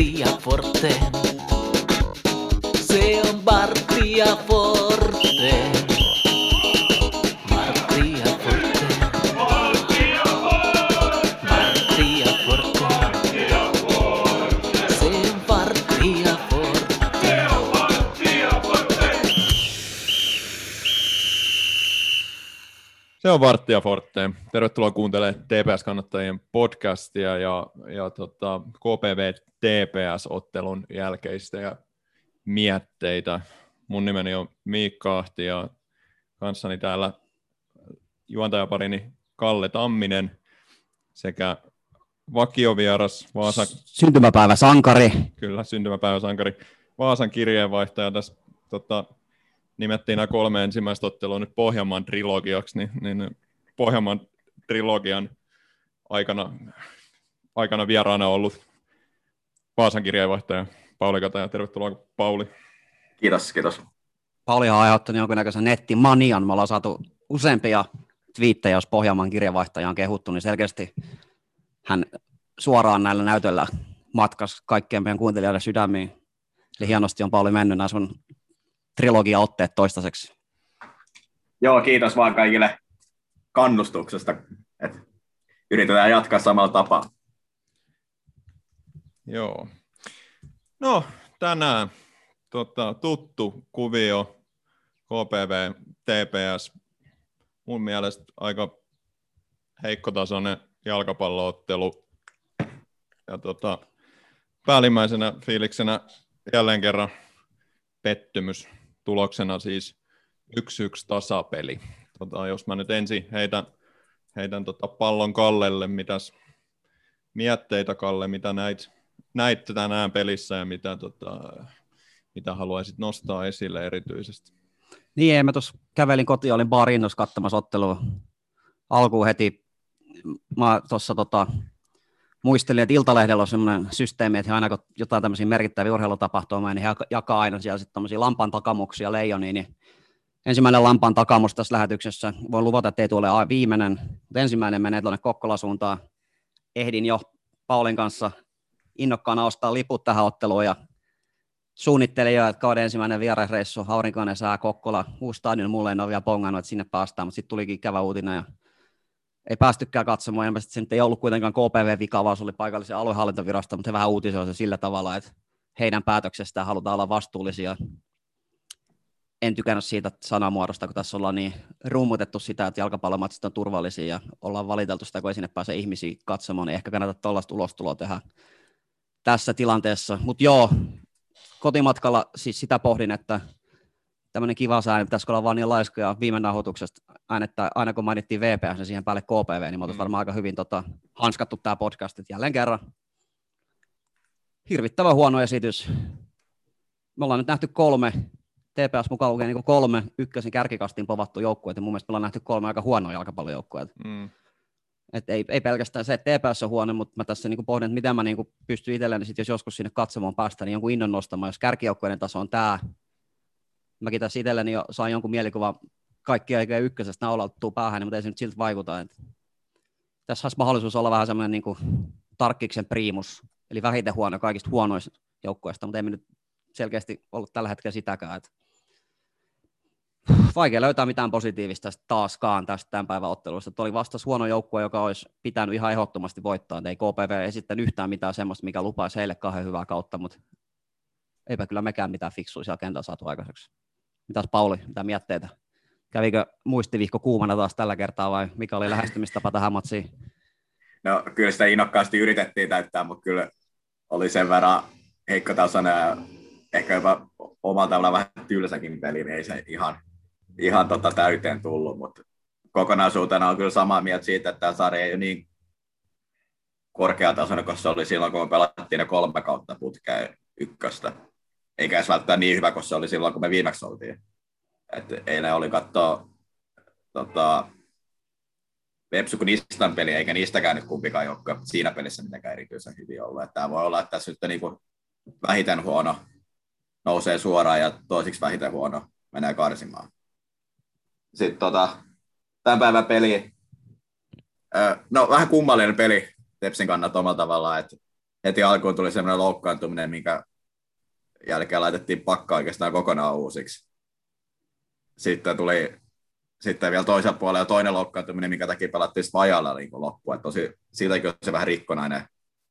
Martti ja Forte. Se on Martti ja Forte. Se on Varttia Forte. Tervetuloa kuuntelemaan TPS-kannattajien podcastia ja, ja tota, KPV TPS-ottelun jälkeistä ja mietteitä. Mun nimeni on Miikka Ahti ja kanssani täällä juontajaparini Kalle Tamminen sekä vakiovieras Vaasa, Syntymäpäivä sankari. kyllä syntymäpäiväsankari Vaasan kirjeenvaihtaja tässä tota, nimettiin nämä kolme ensimmäistä ottelua nyt Pohjanmaan trilogiaksi, niin, niin Pohjanmaan trilogian aikana, aikana vieraana ollut Vaasan kirjeenvaihtaja Pauli Kataja. Tervetuloa Pauli. Kiitos, kiitos. Pauli on aiheuttanut jonkinnäköisen nettimanian. Me ollaan saatu useampia twiittejä, jos Pohjanmaan kirjavaihtaja on kehuttu, niin selkeästi hän suoraan näillä näytöllä matkas kaikkien meidän kuuntelijoiden sydämiin. Eli hienosti on Pauli mennyt nämä sun trilogia-otteet toistaiseksi. Joo, kiitos vaan kaikille kannustuksesta, että yritetään jatkaa samalla tapaa. Joo. No, tänään tota, tuttu kuvio KPV TPS. Mun mielestä aika heikkotasoinen jalkapalloottelu. Ja tota, päällimmäisenä fiiliksenä jälleen kerran pettymys. Tuloksena siis 1-1 tasapeli. Tota, jos mä nyt ensin heitän, heitän tota pallon Kallelle, mitäs mietteitä Kalle, mitä näit, näit tänään pelissä ja mitä, tota, mitä haluaisit nostaa esille erityisesti? Niin, en mä tuossa kävelin kotiin, olin barinnossa katsomassa ottelua alkuun heti. Mä tuossa tota, muistelin, että Iltalehdellä on semmoinen systeemi, että he aina kun jotain tämmöisiä merkittäviä urheilutapahtumia, niin he jakaa aina siellä sitten tämmöisiä lampan takamuksia leijoniin, niin ensimmäinen lampan takamus tässä lähetyksessä, voin luvata, että ei tule viimeinen, mutta ensimmäinen menee tuonne Kokkola suuntaan. Ehdin jo Paulin kanssa innokkaana ostaa liput tähän otteluun ja suunnittelin jo, että kauden ensimmäinen vierasreissu, aurinkoinen sää Kokkola, uusi stadion, mulle en ole vielä pongannut, että sinne päästään, mutta sitten tulikin ikävä uutinen ja ei päästykään katsomaan, ilmeisesti se nyt ei ollut kuitenkaan KPV-vika, vaan se oli paikallisen aluehallintovirasto, mutta he vähän uutisoi se sillä tavalla, että heidän päätöksestään halutaan olla vastuullisia. En tykännyt siitä sanamuodosta, kun tässä ollaan niin rummutettu sitä, että jalkapallomatsit on turvallisia ja ollaan valiteltu sitä, kun ei sinne pääse ihmisiä katsomaan, niin ehkä kannata tuollaista ulostuloa tehdä tässä tilanteessa. Mutta joo, kotimatkalla siis sitä pohdin, että tämmöinen kiva sääni, pitäisikö olla vaan niin laiskoja viime nauhoituksesta, aina, että aina kun mainittiin VPS ja siihen päälle KPV, niin me mm. varmaan aika hyvin tota, hanskattu tämä podcast, että jälleen kerran hirvittävän huono esitys. Me ollaan nyt nähty kolme, TPS mukaan lukee niin kolme ykkösen kärkikastiin povattu joukkueet, ja mun mielestä me ollaan nähty kolme aika huonoa jalkapallojoukkueet. Mm. Et ei, ei, pelkästään se, että TPS on huono, mutta mä tässä niin pohdin, että miten mä niin pystyn itselleni, sit jos joskus sinne katsomaan päästä, niin jonkun innon nostamaan, jos kärkijoukkueiden taso on tämä, mäkin tässä itselleni jo saan jonkun mielikuvan kaikki eikä ykkösestä naulattuu päähän, mutta ei se nyt siltä vaikuta. Että tässä olisi mahdollisuus olla vähän semmoinen niin tarkkiksen priimus, eli vähiten huono kaikista huonoista joukkueista, mutta ei me nyt selkeästi ollut tällä hetkellä sitäkään. Että vaikea löytää mitään positiivista tästä taaskaan tästä tämän päivän ottelusta. Tuo oli vastas huono joukkue, joka olisi pitänyt ihan ehdottomasti voittaa. Ei KPV esittänyt yhtään mitään semmoista, mikä lupaisi heille kahden hyvää kautta, mutta eipä kyllä mekään mitään fiksuja siellä kentällä saatu aikaiseksi. Mitäs Pauli, mitä mietteitä? Kävikö muistivihko kuumana taas tällä kertaa vai mikä oli lähestymistapa tähän matsiin? No kyllä sitä innokkaasti yritettiin täyttää, mutta kyllä oli sen verran heikkotasoinen ja ehkä jopa omalla tavalla vähän tylsäkin peli, niin ei se ihan, ihan tota täyteen tullut, mutta kokonaisuutena on kyllä samaa mieltä siitä, että tämä sarja ei ole niin korkeatasoinen kuin se oli silloin, kun me pelattiin ne kolme kautta putkeen ykköstä. Eikä edes välttämättä niin hyvä kuin se oli silloin, kun me viimeksi oltiin. Et eilen oli katsoa tota, Vepsu Nistan peli, eikä niistäkään nyt kumpikaan joukkue siinä pelissä mitenkään erityisen hyvin ollut. Tämä voi olla, että tässä nyt niin kuin vähiten huono nousee suoraan ja toisiksi vähiten huono menee karsimaan. Sitten tota, tämän päivän peli, no vähän kummallinen peli Tepsin kannalta omalla tavallaan, että heti alkuun tuli semmoinen loukkaantuminen, minkä jälkeen laitettiin pakka oikeastaan kokonaan uusiksi. Sitten tuli sitten vielä toisella puolella toinen loukkaantuminen, minkä takia pelattiin vajalla niin loppu. Että tosi, siitäkin on se vähän rikkonainen,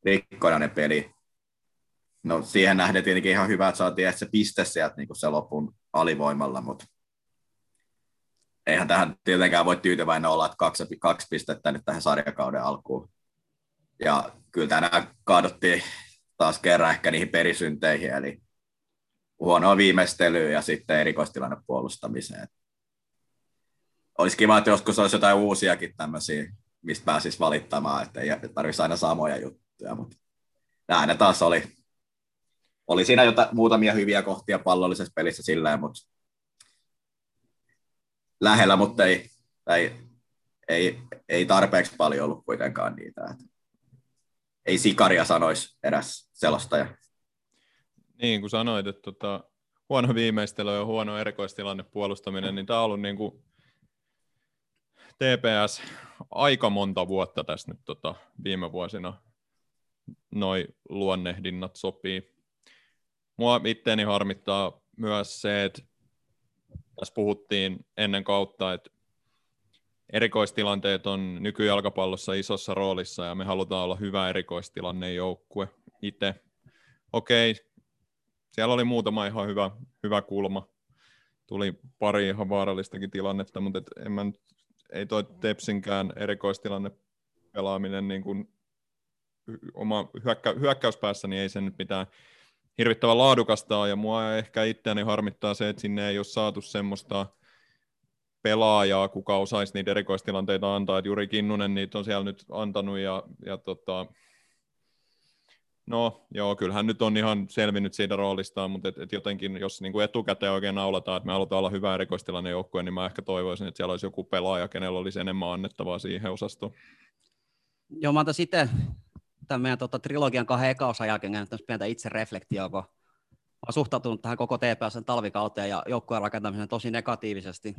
rikkonainen peli. No siihen nähden tietenkin ihan hyvä, että saatiin se piste sieltä niin se lopun alivoimalla, mutta eihän tähän tietenkään voi tyytyväinen olla, että kaksi, kaksi pistettä nyt tähän sarjakauden alkuun. Ja kyllä tänään kaadottiin taas kerran ehkä niihin perisynteihin, eli huonoa viimeistelyä ja sitten erikoistilanne puolustamiseen. Olisi kiva, että joskus olisi jotain uusiakin tämmöisiä, mistä pääsisi valittamaan, että ei tarvitsisi aina samoja juttuja, mutta nämä ne taas oli. Oli siinä jotain muutamia hyviä kohtia pallollisessa pelissä silleen, mutta lähellä, mutta ei, ei, ei, ei tarpeeksi paljon ollut kuitenkaan niitä. Että ei sikaria sanoisi eräs selostaja. Niin kuin sanoit, että tota, huono viimeistely ja huono erikoistilanne puolustaminen, niin tämä on ollut niin kuin TPS aika monta vuotta tässä nyt tota, viime vuosina noi luonnehdinnat sopii. Mua itteeni harmittaa myös se, että tässä puhuttiin ennen kautta, että erikoistilanteet on nykyjalkapallossa isossa roolissa ja me halutaan olla hyvä erikoistilanne joukkue itse. Okei, siellä oli muutama ihan hyvä, hyvä kulma. Tuli pari ihan vaarallistakin tilannetta, mutta et en mä nyt, ei toi Tepsinkään erikoistilanne pelaaminen niin kuin oma hyökkä, hyökkäyspäässä, niin ei se nyt mitään hirvittävän laadukasta ole, ja mua ehkä itseäni harmittaa se, että sinne ei ole saatu semmoista pelaajaa, kuka osaisi niitä erikoistilanteita antaa, että Juri Kinnunen niitä on siellä nyt antanut, ja, ja tota, No joo, kyllähän nyt on ihan selvinnyt siitä roolistaan, mutta et, et jotenkin jos niin kuin etukäteen oikein naulataan, että me halutaan olla hyvä erikoistilanne joukkue, niin mä ehkä toivoisin, että siellä olisi joku pelaaja, kenellä olisi enemmän annettavaa siihen osastoon. Joo, mä sitten tämän meidän tota, trilogian kahden eka osan jälkeen käynyt pientä itse reflektioa, kun olen suhtautunut tähän koko TPSn talvikauteen ja joukkueen rakentamiseen tosi negatiivisesti.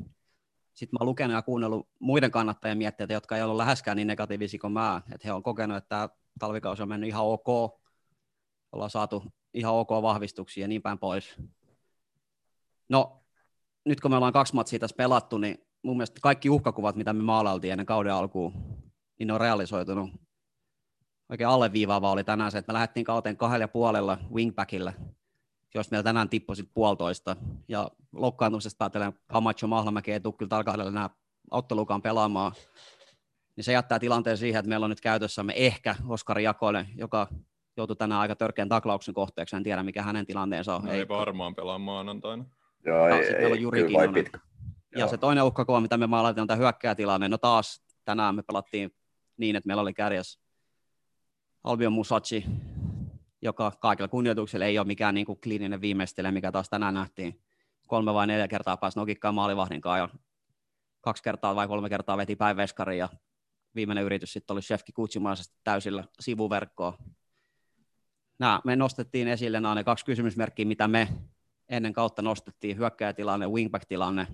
Sitten mä oon lukenut ja kuunnellut muiden kannattajien mietteitä, jotka ei ollut läheskään niin negatiivisia kuin mä. Että he on kokenut, että tämä talvikausi on mennyt ihan ok, ollaan saatu ihan ok vahvistuksia ja niin päin pois. No, nyt kun me ollaan kaksi matsia tässä pelattu, niin mun mielestä kaikki uhkakuvat, mitä me maalailtiin ennen kauden alkuun, niin ne on realisoitunut. Oikein alleviivaava oli tänään se, että me lähdettiin kauteen kahdella puolella wingbackillä, jos meillä tänään tippui sitten puolitoista. Ja loukkaantumisesta päätellen Camacho Mahlamäki ei tule kyllä tarkalleen enää ottelukaan pelaamaan. Niin se jättää tilanteen siihen, että meillä on nyt käytössämme ehkä Oskari Jakoinen, joka joutui tänään aika törkeän taklauksen kohteeksi, en tiedä mikä hänen tilanteensa on. No, ei varmaan pelaa maanantaina. Joo, ei, ei, ei Juri kyllä pitkä. Ja Joo. se toinen uhkakuva, mitä me maalatiin, on tämä hyökkäätilanne. No taas tänään me pelattiin niin, että meillä oli kärjessä Albion Musachi, joka kaikilla kunnioituksella ei ole mikään niin kuin kliininen viimeistelijä, mikä taas tänään nähtiin. Kolme vai neljä kertaa pääsi nokikkaan maalivahdinkaan ja kaksi kertaa vai kolme kertaa veti päinveskarin ja viimeinen yritys sitten oli Shefki Kutsimaisesti täysillä sivuverkkoa nämä, me nostettiin esille nämä ne kaksi kysymysmerkkiä, mitä me ennen kautta nostettiin, hyökkäjätilanne, wingback-tilanne.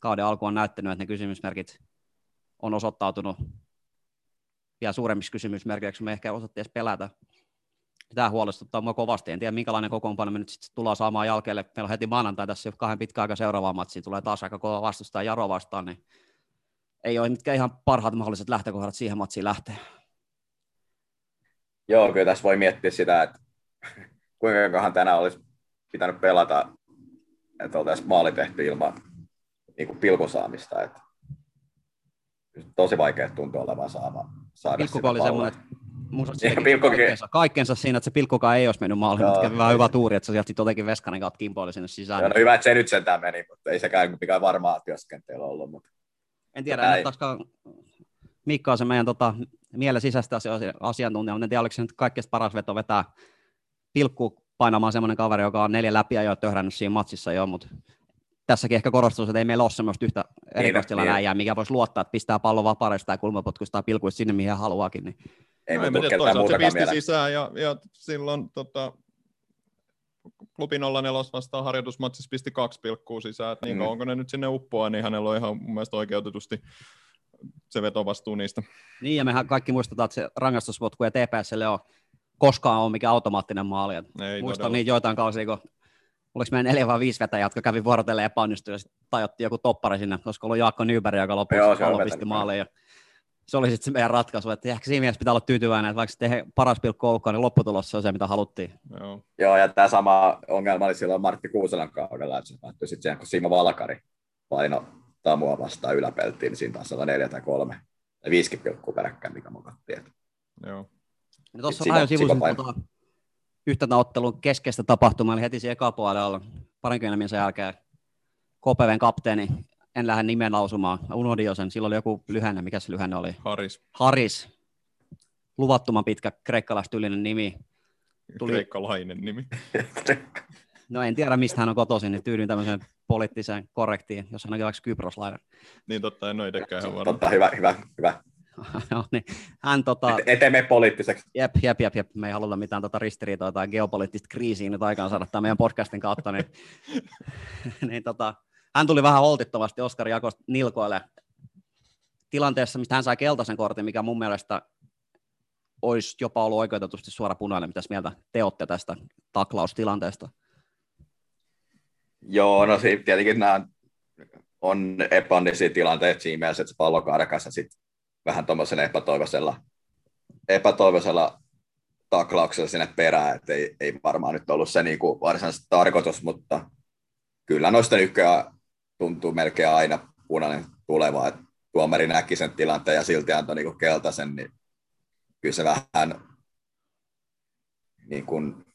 Kauden alku on näyttänyt, että ne kysymysmerkit on osoittautunut vielä suuremmiksi kysymysmerkeiksi, me ehkä osattiin edes pelätä. Tämä huolestuttaa minua kovasti. En tiedä, minkälainen kokoonpano me nyt sitten tullaan saamaan jälkeelle. Meillä on heti maanantai tässä kahden pitkä aika seuraavaan matsiin. Tulee taas aika kova vastustaa Jaro vastaan, niin ei ole mitkä ihan parhaat mahdolliset lähtökohdat siihen matsiin lähteä. Joo, kyllä tässä voi miettiä sitä, että kuinka tänään olisi pitänyt pelata, että oltaisiin maali tehty ilman niin kuin pilkusaamista. Että tosi vaikea tuntuu olevan saada, saada Pilkkuko oli semmoinen, että kaikkensa, kaikkensa siinä, että se pilkkukaan ei olisi mennyt maaliin, mutta kävi vähän hyvä tuuri, että se sieltä jotenkin Veskanen kautta kimpoili sinne sisään. Joo, no hyvä, että se nyt sentään meni, mutta ei sekään mikään varmaa työskentelyä ollut. Mutta... En tiedä, en Mikka on se meidän tota, mielen sisäistä asiantuntija, mutta en tiedä, oliko se nyt kaikkein paras veto vetää pilkku painamaan semmoinen kaveri, joka on neljä läpi ja töhrännyt siinä matsissa jo, mutta tässäkin ehkä korostuu, että ei meillä ole semmoista yhtä niin, erikoistila niin, äijää, mikä voisi luottaa, että pistää pallon vapaudesta tai kulmapotkusta tai pilkuista sinne, mihin haluaakin. Niin. Ei no, me toisaalta se pisti mieleen. sisään ja, ja silloin tota, klubi 04 vastaan harjoitusmatsissa pisti kaksi pilkkuu sisään, että niin mm. onko ne nyt sinne uppoa, niin hänellä on ihan mun mielestä oikeutetusti se vetovastuu niistä. Niin, ja mehän kaikki muistetaan, että se rangaistusvotku ja TPSlle on koskaan ole mikään automaattinen maali. Ei Muistan todella. niin joitain kausia, kun oliko meidän neljä vai viisi vetäjää, jotka kävi vuorotellen epäonnistui ja sitten tajottiin joku toppari sinne, olisiko ollut Jaakko Nyberg, joka lopuksi Joo, se pisti maaliin. Ja se oli sitten se meidän ratkaisu, että ehkä siinä mielessä pitää olla tyytyväinen, että vaikka sitten paras pilkku ollutkaan, niin lopputulos on se, mitä haluttiin. Joo. Joo, ja tämä sama ongelma oli silloin Martti Kuuselan kaudella, että se päättyi sitten siihen, kun Simo Valkari paino Tamua vastaan yläpeltiin, niin siinä taas olla neljä tai kolme tai viisikin pilkkuu peräkkäin, mikä mokattiin. Joo. Ja tuossa vähän sivusin tuota, yhtenä ottelun keskeistä tapahtumaa, eli heti siinä ekapuolella parinkymmenen minuutin jälkeen KPVn kapteeni, en lähde nimen lausumaan, mä unohdin jo sen, silloin oli joku lyhenne, mikä se lyhenne oli? Haris, Haris, luvattoman pitkä kreikkalaistyylinen nimi. Tuli- kreikkalainen nimi. No en tiedä, mistä hän on kotoisin, niin tyydyin tämmöiseen poliittiseen korrektiin, jos hän on vaikka kyproslainen. Niin totta, en ole itsekään ihan varma. Totta, hyvä, hyvä, hyvä. Joo, niin hän tota, Et, ette mene poliittiseksi. jep, jep, jep, jep, me ei haluta mitään tota ristiriitoa tai geopoliittista kriisiä nyt aikaan saada tämän meidän podcastin kautta, niin, niin tota, hän tuli vähän holtittomasti Oskar Jakosta nilkoille tilanteessa, mistä hän sai keltaisen kortin, mikä mun mielestä olisi jopa ollut oikeutetusti suora punainen. Mitäs mieltä te olette tästä taklaustilanteesta? Joo, no si- tietenkin nämä on epäonnisia tilanteita siinä mielessä, että se pallo karkassa sit vähän tuommoisen epätoivoisella, epätoivoisella taklauksella sinne perään, että ei, ei varmaan nyt ollut se niinku varsinaisesti tarkoitus, mutta kyllä noista nykyään tuntuu melkein aina punainen tuleva, että tuomari näki sen tilanteen ja silti antoi niinku keltaisen, niin kyllä se vähän niin kuin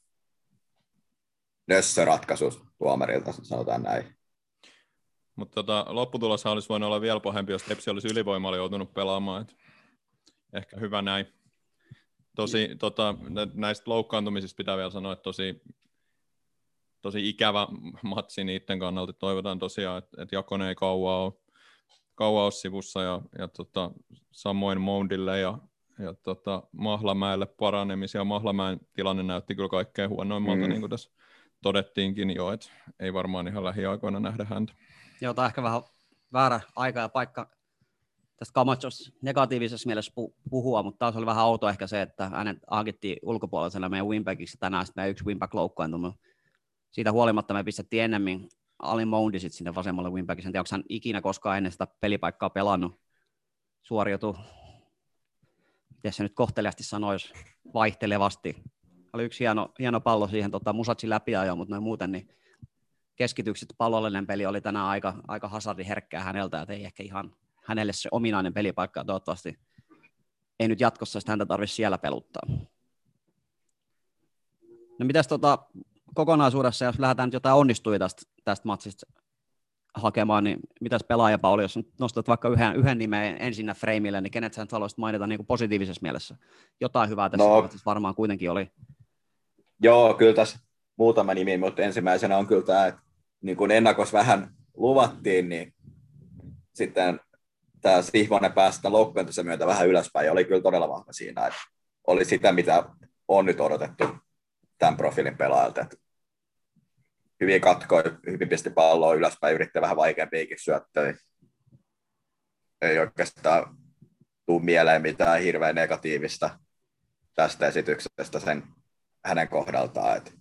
nössöratkaisu tuomarilta, sanotaan näin. Mutta tota, lopputulos olisi voinut olla vielä pahempi, jos Tepsi olisi ylivoimalla joutunut pelaamaan. Et ehkä hyvä näin. Tosi, tota, nä- näistä loukkaantumisista pitää vielä sanoa, että tosi, tosi ikävä matsi niiden kannalta. Toivotaan tosiaan, että, että Jakonen ei kauan ole, kauan ole sivussa ja, ja tota, samoin Moundille ja, ja tota, Mahlamäelle paranemisia. Mahlamäen tilanne näytti kyllä kaikkein huonoimmalta, Mm. mm. niin kuin tässä todettiinkin jo, että ei varmaan ihan lähiaikoina nähdä häntä. Joo, tämä ehkä vähän väärä aika ja paikka tästä Camachos negatiivisessa mielessä pu- puhua, mutta taas oli vähän outo ehkä se, että hänet hankittiin ulkopuolisena meidän Winbackiksi tänään, sitten yksi Winback loukkaantunut. Siitä huolimatta me pistettiin ennemmin Alin Moundi sit sinne vasemmalle Winbackiksi. En tiedä, onko hän ikinä koskaan ennen sitä pelipaikkaa pelannut. Suoriutui, miten se nyt kohteliasti sanoisi, vaihtelevasti. Oli yksi hieno, hieno pallo siihen tota, Musatsi läpi ajoa, mutta noin muuten niin keskitykset pallollinen peli oli tänään aika, aika hazardiherkkää häneltä, että ei ehkä ihan hänelle se ominainen pelipaikka, toivottavasti ei nyt jatkossa sitä häntä tarvitse siellä peluttaa. No mitäs tota, kokonaisuudessa, jos lähdetään nyt jotain onnistui tästä, tästä matsista hakemaan, niin mitäs pelaaja Pauli, jos nostat vaikka yhden, yhden nimen ensinnä freimille, niin kenet sä haluaisit mainita niin kuin positiivisessa mielessä? Jotain hyvää tässä no. varmaan kuitenkin oli. Joo, kyllä tässä muutama nimi, mutta ensimmäisenä on kyllä tämä, että niin kuin ennakos vähän luvattiin, niin sitten tämä Sihvonen pääsi tämän loukkaantumisen myötä vähän ylöspäin ja oli kyllä todella vahva siinä, että oli sitä, mitä on nyt odotettu tämän profiilin pelaajalta. Hyvin katkoi, hyvin pisti palloa ylöspäin, yritti vähän vaikeampiakin syöttöjä. Ei oikeastaan tuu mieleen mitään hirveän negatiivista tästä esityksestä sen hänen kohdaltaan. Että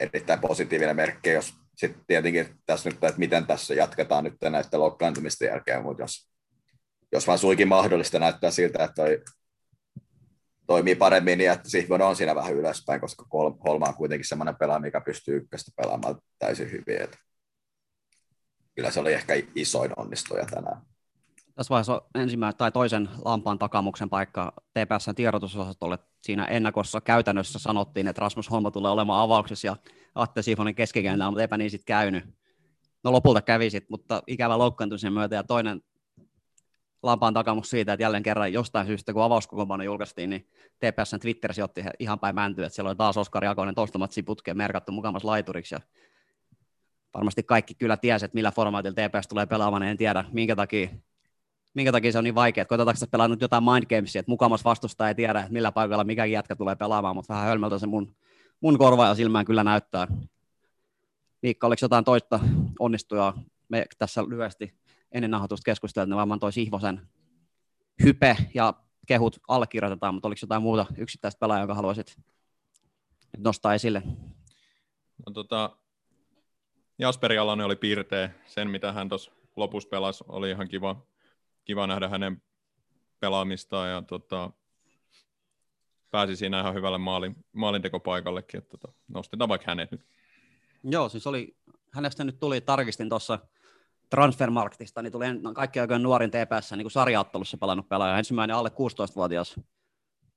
erittäin positiivinen merkki, jos sitten tietenkin tässä nyt, että miten tässä jatketaan nyt näiden loukkaantumisten jälkeen, mutta jos, jos vaan suikin mahdollista näyttää siltä, että toi toimii paremmin, niin että Sihvonen on siinä vähän ylöspäin, koska Holma on kuitenkin semmoinen pelaaja, mikä pystyy ykköstä pelaamaan täysin hyvin. Että kyllä se oli ehkä isoin onnistuja tänään. Tässä vaiheessa on ensimmäisen tai toisen lampaan takamuksen paikka TPSn tiedotusosastolle. Siinä ennakossa käytännössä sanottiin, että Rasmus Holma tulee olemaan avauksessa ja Atte Sifonen keskikentällä, mutta eipä niin sitten käynyt. No lopulta kävi sit, mutta ikävä loukkaantumisen myötä ja toinen lampaan takamus siitä, että jälleen kerran jostain syystä, kun avauskokoonpano julkaistiin, niin TPSn Twitterissä otti ihan päin mäntyä, että siellä oli taas Oskar Jakonen toista matsia putkeen merkattu mukamas laituriksi ja varmasti kaikki kyllä tiesi, että millä formaatilla TPS tulee pelaamaan, niin en tiedä minkä takia minkä takia se on niin vaikea. Että koetetaanko pelaa nyt jotain mind gamesia, että mukamas vastusta ei tiedä, että millä paikalla mikäkin jätkä tulee pelaamaan, mutta vähän hölmöltä se mun, mun korva ja silmään kyllä näyttää. Miikka, oliko jotain toista onnistujaa? Me tässä lyhyesti ennen nauhoitusta keskusteltiin, varmaan toi Sihvosen hype ja kehut allekirjoitetaan, mutta oliko jotain muuta yksittäistä pelaajaa, jonka haluaisit nostaa esille. No, tota, Jasperi Alanen oli piirteä. Sen, mitä hän tuossa lopussa pelasi, oli ihan kiva, kiva nähdä hänen pelaamistaan. Ja tota, pääsi siinä ihan hyvälle maalin, maalintekopaikallekin. Että tota, nostetaan vaikka hänet nyt. Joo, siis oli, hänestä nyt tuli, tarkistin tuossa Transfermarktista, niin tuli no, kaikki aikojen nuorin TPS niin kuin sarjaottelussa pelannut pelaaja. Ensimmäinen alle 16-vuotias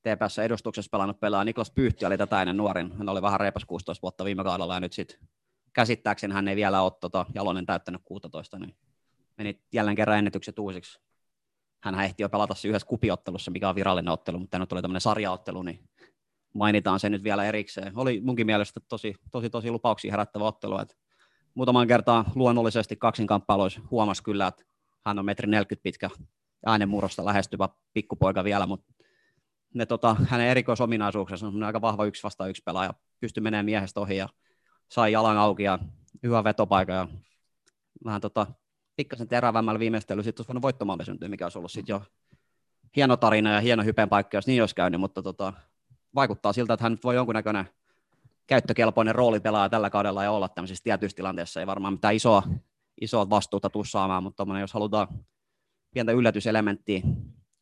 TPS edustuksessa pelannut pelaaja. Niklas Pyyhti oli tätä ennen nuorin. Hän oli vähän reipas 16 vuotta viime kaudella ja nyt sitten käsittääkseni hän ei vielä ole tota, Jalonen täyttänyt 16, niin meni jälleen kerran ennätykset uusiksi. Hän ehti jo pelata se yhdessä kupiottelussa, mikä on virallinen ottelu, mutta nyt tuli tämmöinen sarjaottelu, niin mainitaan se nyt vielä erikseen. Oli munkin mielestä tosi, tosi, tosi lupauksia herättävä ottelu. Että muutaman kertaa luonnollisesti kaksinkamppailuissa huomasi kyllä, että hän on metri 40 pitkä äänenmurrosta lähestyvä pikkupoika vielä, mutta ne, tota, hänen erikoisominaisuuksensa on aika vahva yksi vasta yksi pelaaja, pystyi menemään miehestä ohi ja sai jalan auki ja hyvä vetopaikka ja vähän tota, pikkasen terävämmällä viimeistelyllä sitten olisi voinut voittomaali syntyä, mikä olisi ollut sitten jo hieno tarina ja hieno hypen paikka, jos niin olisi käynyt, mutta tota, vaikuttaa siltä, että hän voi jonkunnäköinen käyttökelpoinen rooli pelaa tällä kaudella ja olla tämmöisissä tietyissä tilanteissa. Ei varmaan mitään isoa, isoa vastuuta tuu saamaan, mutta jos halutaan pientä yllätyselementtiä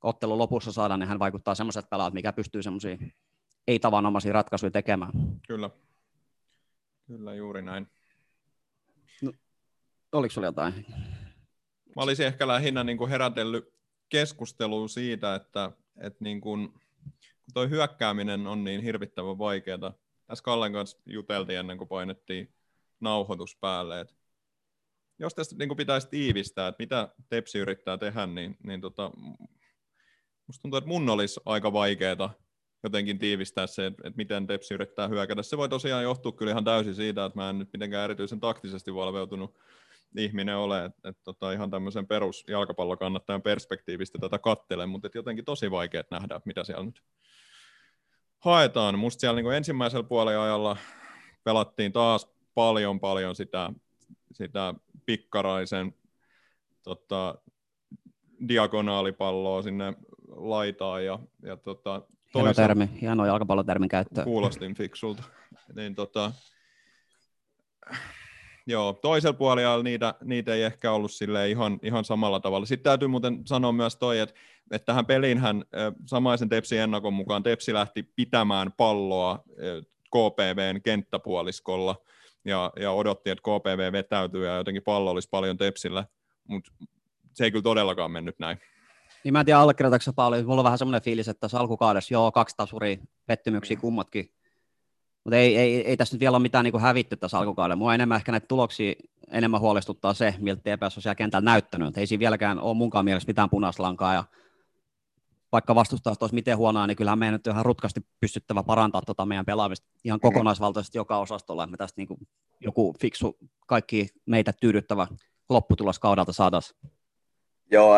ottelun lopussa saada, niin hän vaikuttaa semmoiset pelaat, mikä pystyy semmoisia ei-tavanomaisia ratkaisuja tekemään. Kyllä. Kyllä, juuri näin. No, oliko sinulla jotain? Mä olisin ehkä lähinnä niin kuin herätellyt keskustelua siitä, että, että niin kuin, kun toi hyökkääminen on niin hirvittävän vaikeaa. Tässä Kallen kanssa juteltiin ennen kuin painettiin nauhoitus päälle, että jos tästä niin kuin pitäisi tiivistää, että mitä Tepsi yrittää tehdä, niin, niin tota, musta tuntuu, että mun olisi aika vaikeaa jotenkin tiivistää se, että, miten Tepsi yrittää hyökätä. Se voi tosiaan johtua kyllä ihan täysin siitä, että mä en nyt mitenkään erityisen taktisesti valveutunut ihminen ole, että, että tota, ihan tämmöisen perus jalkapallokannattajan perspektiivistä tätä kattelen, mutta jotenkin tosi vaikea nähdä, mitä siellä nyt haetaan. Musta siellä niin ensimmäisellä puolella ajalla pelattiin taas paljon paljon sitä, sitä pikkaraisen tota, diagonaalipalloa sinne laitaan ja, ja tota, Hieno termi, hieno jalkapallotermin käyttö. Kuulostin fiksulta. Niin, tota, joo, toisella puolella niitä, niitä ei ehkä ollut sille ihan, ihan samalla tavalla. Sitten täytyy muuten sanoa myös toi, että, että tähän peliinhän samaisen Tepsin ennakon mukaan Tepsi lähti pitämään palloa KPVn kenttäpuoliskolla ja, ja odotti, että KPV vetäytyy ja jotenkin pallo olisi paljon Tepsillä, mutta se ei kyllä todellakaan mennyt näin. Niin mä en tiedä, allekirjoitatko paljon. Mulla on vähän semmoinen fiilis, että tässä alkukaudessa, joo, kaksi tasuria, pettymyksiä mm. kummatkin. Mutta ei, ei, ei, tässä nyt vielä ole mitään niin kuin hävitty tässä alkukaudella. Mua enemmän ehkä näitä tuloksia enemmän huolestuttaa se, miltä TPS on siellä kentällä näyttänyt. ei siinä vieläkään ole munkaan mielestä mitään punaislankaa. Ja vaikka vastustaa olisi miten huonoa, niin kyllähän meidän nyt ihan rutkasti pystyttävä parantaa tota meidän pelaamista ihan kokonaisvaltaisesti joka osastolla, me tästä niin kuin joku fiksu, kaikki meitä tyydyttävä lopputulos kaudelta saataisiin. Joo,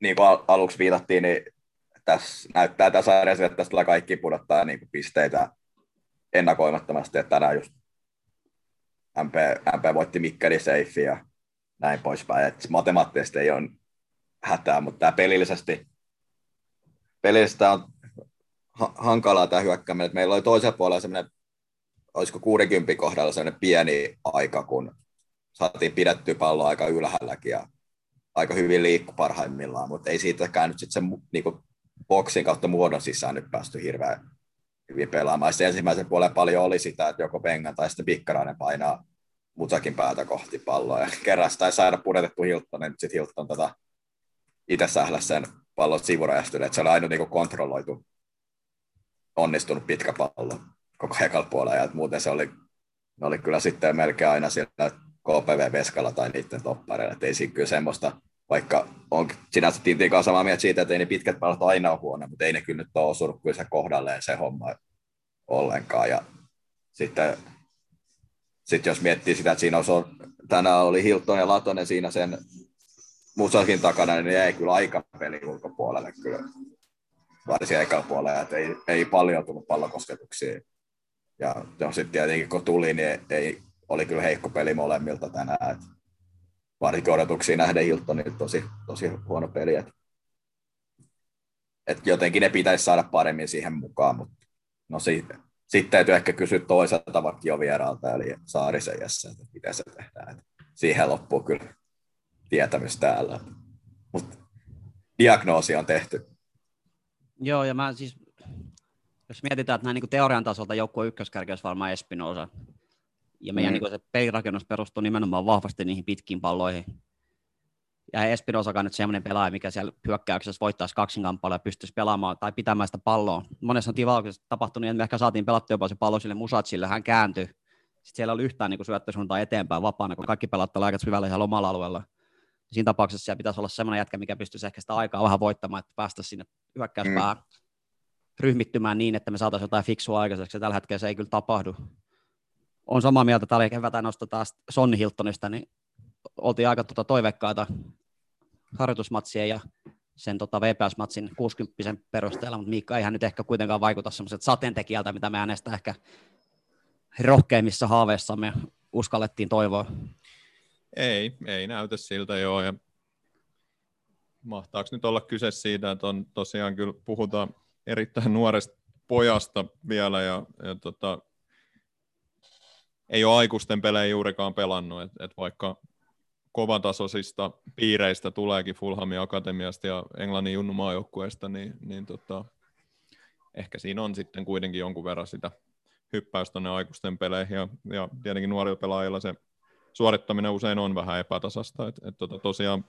niin kuin aluksi viitattiin, niin tässä näyttää tässä sarjassa, että tästä kaikki pudottaa niin kuin pisteitä ennakoimattomasti, että tänään just MP, MP voitti Mikkeli Seifi ja näin poispäin. että matemaattisesti ei ole hätää, mutta tämä pelillisesti, pelillisesti on hankalaa tämä hyökkääminen. Että meillä oli toisella puolella semmoinen, olisiko 60 kohdalla semmoinen pieni aika, kun saatiin pidettyä palloa aika ylhäälläkin ja aika hyvin liikku parhaimmillaan, mutta ei siitäkään nyt sitten sen niin boksin kautta muodon sisään nyt päästy hirveän hyvin pelaamaan. Se ensimmäisen puolen paljon oli sitä, että joko Pengan tai sitten Pikkarainen painaa Mutsakin päätä kohti palloa. Ja kerran tai saada pudotettu Hilton, niin sitten Hilton tota, itse sen pallon sivurajasta että se oli aina niin kontrolloitu, onnistunut pitkä pallo koko ekalla puolella. Ja muuten se oli, ne oli kyllä sitten melkein aina siellä KPV-veskalla tai niiden toppareilla. Että ei siinä kyllä semmoista, vaikka on sinänsä Tintin kanssa samaa mieltä siitä, että ei ne pitkät pallot aina ole huono, mutta ei ne kyllä nyt ole osunut kyllä se kohdalleen se homma ollenkaan. Ja sitten, sitten jos miettii sitä, että siinä olisi, tänään oli Hilton ja Latonen siinä sen Musakin takana, niin ei kyllä aika peli ulkopuolelle kyllä varsin ekalla puolella, että ei, ei paljon tullut pallokosketuksia. Ja sitten tietenkin kun tuli, niin ei, oli kyllä heikko peli molemmilta tänään. Et varsinkin odotuksia nähden Hiltonille tosi, tosi huono peli. Et, et jotenkin ne pitäisi saada paremmin siihen mukaan, mutta no se, sitten täytyy ehkä kysyä toiselta vakio vieraalta, eli Saarisen Jesse, että miten se tehdään. Et siihen loppuu kyllä tietämys täällä. Mutta diagnoosi on tehty. Joo, ja mä siis, jos mietitään, että näin niin teorian tasolta joukkue ykköskärki olisi varmaan Espinosa, ja meidän mm. niin se pelirakennus perustuu nimenomaan vahvasti niihin pitkiin palloihin. Ja Espinosakaan nyt semmoinen pelaaja, mikä siellä hyökkäyksessä voittaisi kaksinkamppailua ja pystyisi pelaamaan tai pitämään sitä palloa. Monessa tilauksessa tapahtui niin, että me ehkä saatiin pelattua jopa se pallo sille Musatsille, hän kääntyi. Sitten siellä oli yhtään niin syöttösuuntaan eteenpäin vapaana, kun kaikki pelattaa aika syvällä ihan omalla alueella. Siinä tapauksessa siellä pitäisi olla semmoinen jätkä, mikä pystyisi ehkä sitä aikaa vähän voittamaan, että päästä sinne hyökkäyspää mm. ryhmittymään niin, että me saataisiin jotain fiksua aikaiseksi. Ja tällä hetkellä se ei kyllä tapahdu on samaa mieltä, että oli keväätä nosto taas Sonni Hiltonista, niin oltiin aika tuota toiveikkaita harjoitusmatsien ja sen tota VPS-matsin 60 perusteella, mutta Miikka eihän nyt ehkä kuitenkaan vaikuta semmoiset sateentekijältä, mitä me äänestä ehkä rohkeimmissa haaveissamme uskallettiin toivoa. Ei, ei näytä siltä joo, ja mahtaako nyt olla kyse siitä, että on tosiaan kyllä puhutaan erittäin nuoresta pojasta vielä, ja, ja tota, ei ole aikuisten pelejä juurikaan pelannut, että et vaikka kovatasoisista piireistä tuleekin Fulhamin Akatemiasta ja Englannin junnumaajoukkueesta, niin, niin tota, ehkä siinä on sitten kuitenkin jonkun verran sitä hyppäystä ne aikuisten peleihin, ja, ja tietenkin nuorilla pelaajilla se suorittaminen usein on vähän epätasasta, että et tota, tosiaan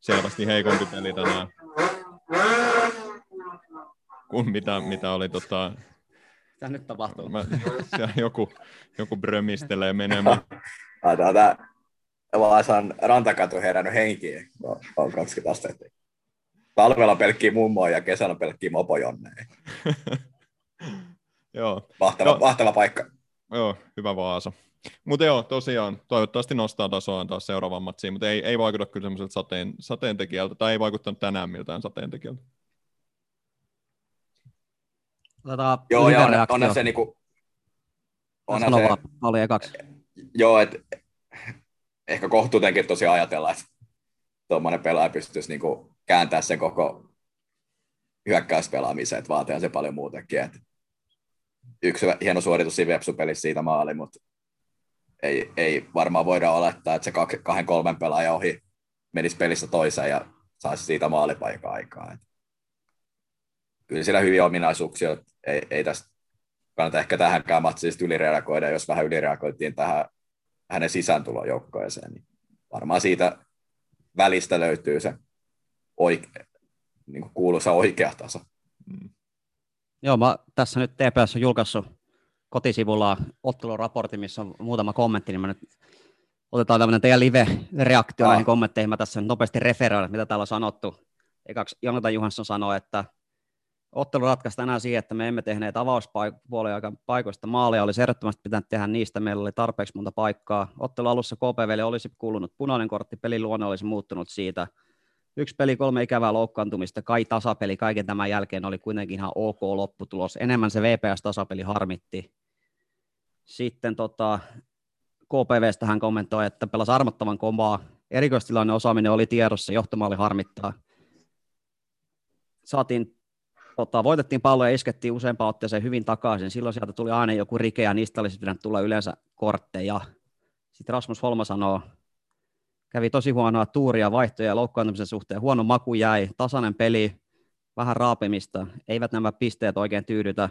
selvästi heikompi peli tänään kuin mitä, mitä oli tota, mitä nyt tapahtuu? Mä, joku, joku brömistelee menemään. Tämä Vaasan rantakatu herännyt henkiin, on, on 20 astetta. Talvella pelkkii mummoja ja kesällä pelkkii mopojonneja. joo. Mahtava, no, mahtava paikka. Joo, hyvä Vaasa. Mutta joo, tosiaan, toivottavasti nostaa tasoaan taas seuraavan matsiin, mutta ei, ei vaikuta kyllä semmoiselta sateen, sateentekijältä, tai ei vaikuttanut tänään miltään sateentekijältä. Otetaan Joo, ja on, onhan se niinku... Onhan se, oli ekaksi. Joo, että ehkä kohtuutenkin tosi ajatella, että tuommoinen pelaaja pystyisi niinku kääntämään sen koko hyökkäyspelaamisen, että vaatii se paljon muutenkin. Että yksi hieno suoritus siinä Vepsu-pelissä siitä maali, mutta ei, ei varmaan voida olettaa, että se kahden kolmen pelaajan ohi menisi pelissä toiseen ja saisi siitä maalipaikkaa aikaa. Että kyllä siellä hyviä ominaisuuksia, ei, ei tästä kannata ehkä tähänkään matsiin ylireagoida, jos vähän ylireagoitiin tähän hänen sisääntulon joukkoeseen, niin varmaan siitä välistä löytyy se oike, niin kuin kuuluisa oikea taso. Mm. Joo, mä tässä nyt TPS on julkaissut kotisivulla otteluraportti, missä on muutama kommentti, niin mä nyt otetaan tämmöinen teidän live-reaktio näihin kommentteihin. Mä tässä nopeasti referoin, mitä täällä on sanottu. Ekaksi Jonathan Johansson sanoi, että ottelu ratkaisi tänään siihen, että me emme tehneet avauspuolen paikoista maalia, olisi ehdottomasti pitänyt tehdä niistä, meillä oli tarpeeksi monta paikkaa. Ottelu alussa KPVlle olisi kuulunut punainen kortti, pelin luonne olisi muuttunut siitä. Yksi peli, kolme ikävää loukkaantumista, kai tasapeli kaiken tämän jälkeen oli kuitenkin ihan ok lopputulos. Enemmän se VPS-tasapeli harmitti. Sitten tota, KPVstä hän kommentoi, että pelasi armottavan kovaa. Erikoistilanne osaaminen oli tiedossa, johtomaali harmittaa. Saatiin tota, voitettiin pallo ja iskettiin useampaan otteeseen hyvin takaisin. Silloin sieltä tuli aina joku rike ja niistä olisi pitänyt tulla yleensä kortteja. Sitten Rasmus Holma sanoo, kävi tosi huonoa tuuria vaihtoja ja loukkaantumisen suhteen. Huono maku jäi, tasainen peli, vähän raapimista. Eivät nämä pisteet oikein tyydytä.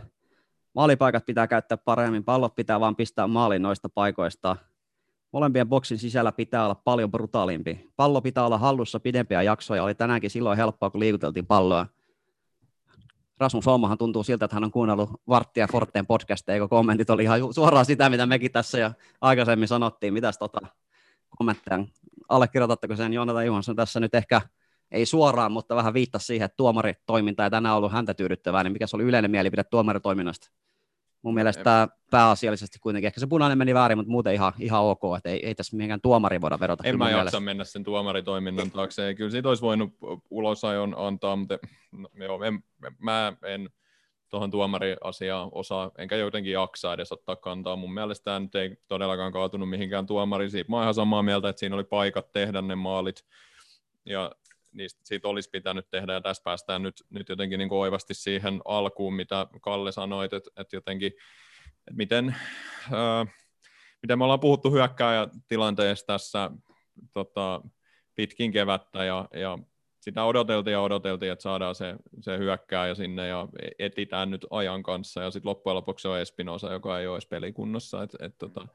Maalipaikat pitää käyttää paremmin, pallot pitää vaan pistää maalin noista paikoista. Molempien boksin sisällä pitää olla paljon brutaalimpi. Pallo pitää olla hallussa pidempiä jaksoja. Oli tänäänkin silloin helppoa, kun liikuteltiin palloa. Rasmus Holmahan tuntuu siltä, että hän on kuunnellut Varttia Forteen podcasteja, kun kommentit oli ihan suoraan sitä, mitä mekin tässä jo aikaisemmin sanottiin. Mitäs tota kommentteja? Allekirjoitatteko sen Joonatan Juhansson tässä nyt ehkä ei suoraan, mutta vähän viittasi siihen, että tuomaritoiminta ei tänään ollut häntä tyydyttävää, niin mikä se oli yleinen mielipide tuomaritoiminnasta? Mun mielestä tämä pääasiallisesti kuitenkin, ehkä se punainen meni väärin, mutta muuten ihan, ihan ok, että ei, ei tässä mihinkään tuomari voida verota. En mä jaksa mielestä. mennä sen tuomaritoiminnan taakse, kyllä siitä olisi voinut ulosajon antaa, mutta no, joo, en, mä en tuohon tuomariasiaan osaa, enkä jotenkin jaksa edes ottaa kantaa. Mun mielestä tämä nyt ei todellakaan kaatunut mihinkään tuomariin. Siitä mä oon ihan samaa mieltä, että siinä oli paikat tehdä ne maalit. Ja niistä, siitä olisi pitänyt tehdä, ja tässä päästään nyt, nyt jotenkin niin kuin oivasti siihen alkuun, mitä Kalle sanoit, että, että jotenkin, että miten, ää, miten me ollaan puhuttu hyökkääjätilanteesta tässä tota, pitkin kevättä, ja, ja sitä odoteltiin ja odoteltiin, että saadaan se, se hyökkääjä sinne ja etitään nyt ajan kanssa ja sitten loppujen lopuksi se on Espinosa, joka ei ole edes pelikunnossa. Et, et, tota,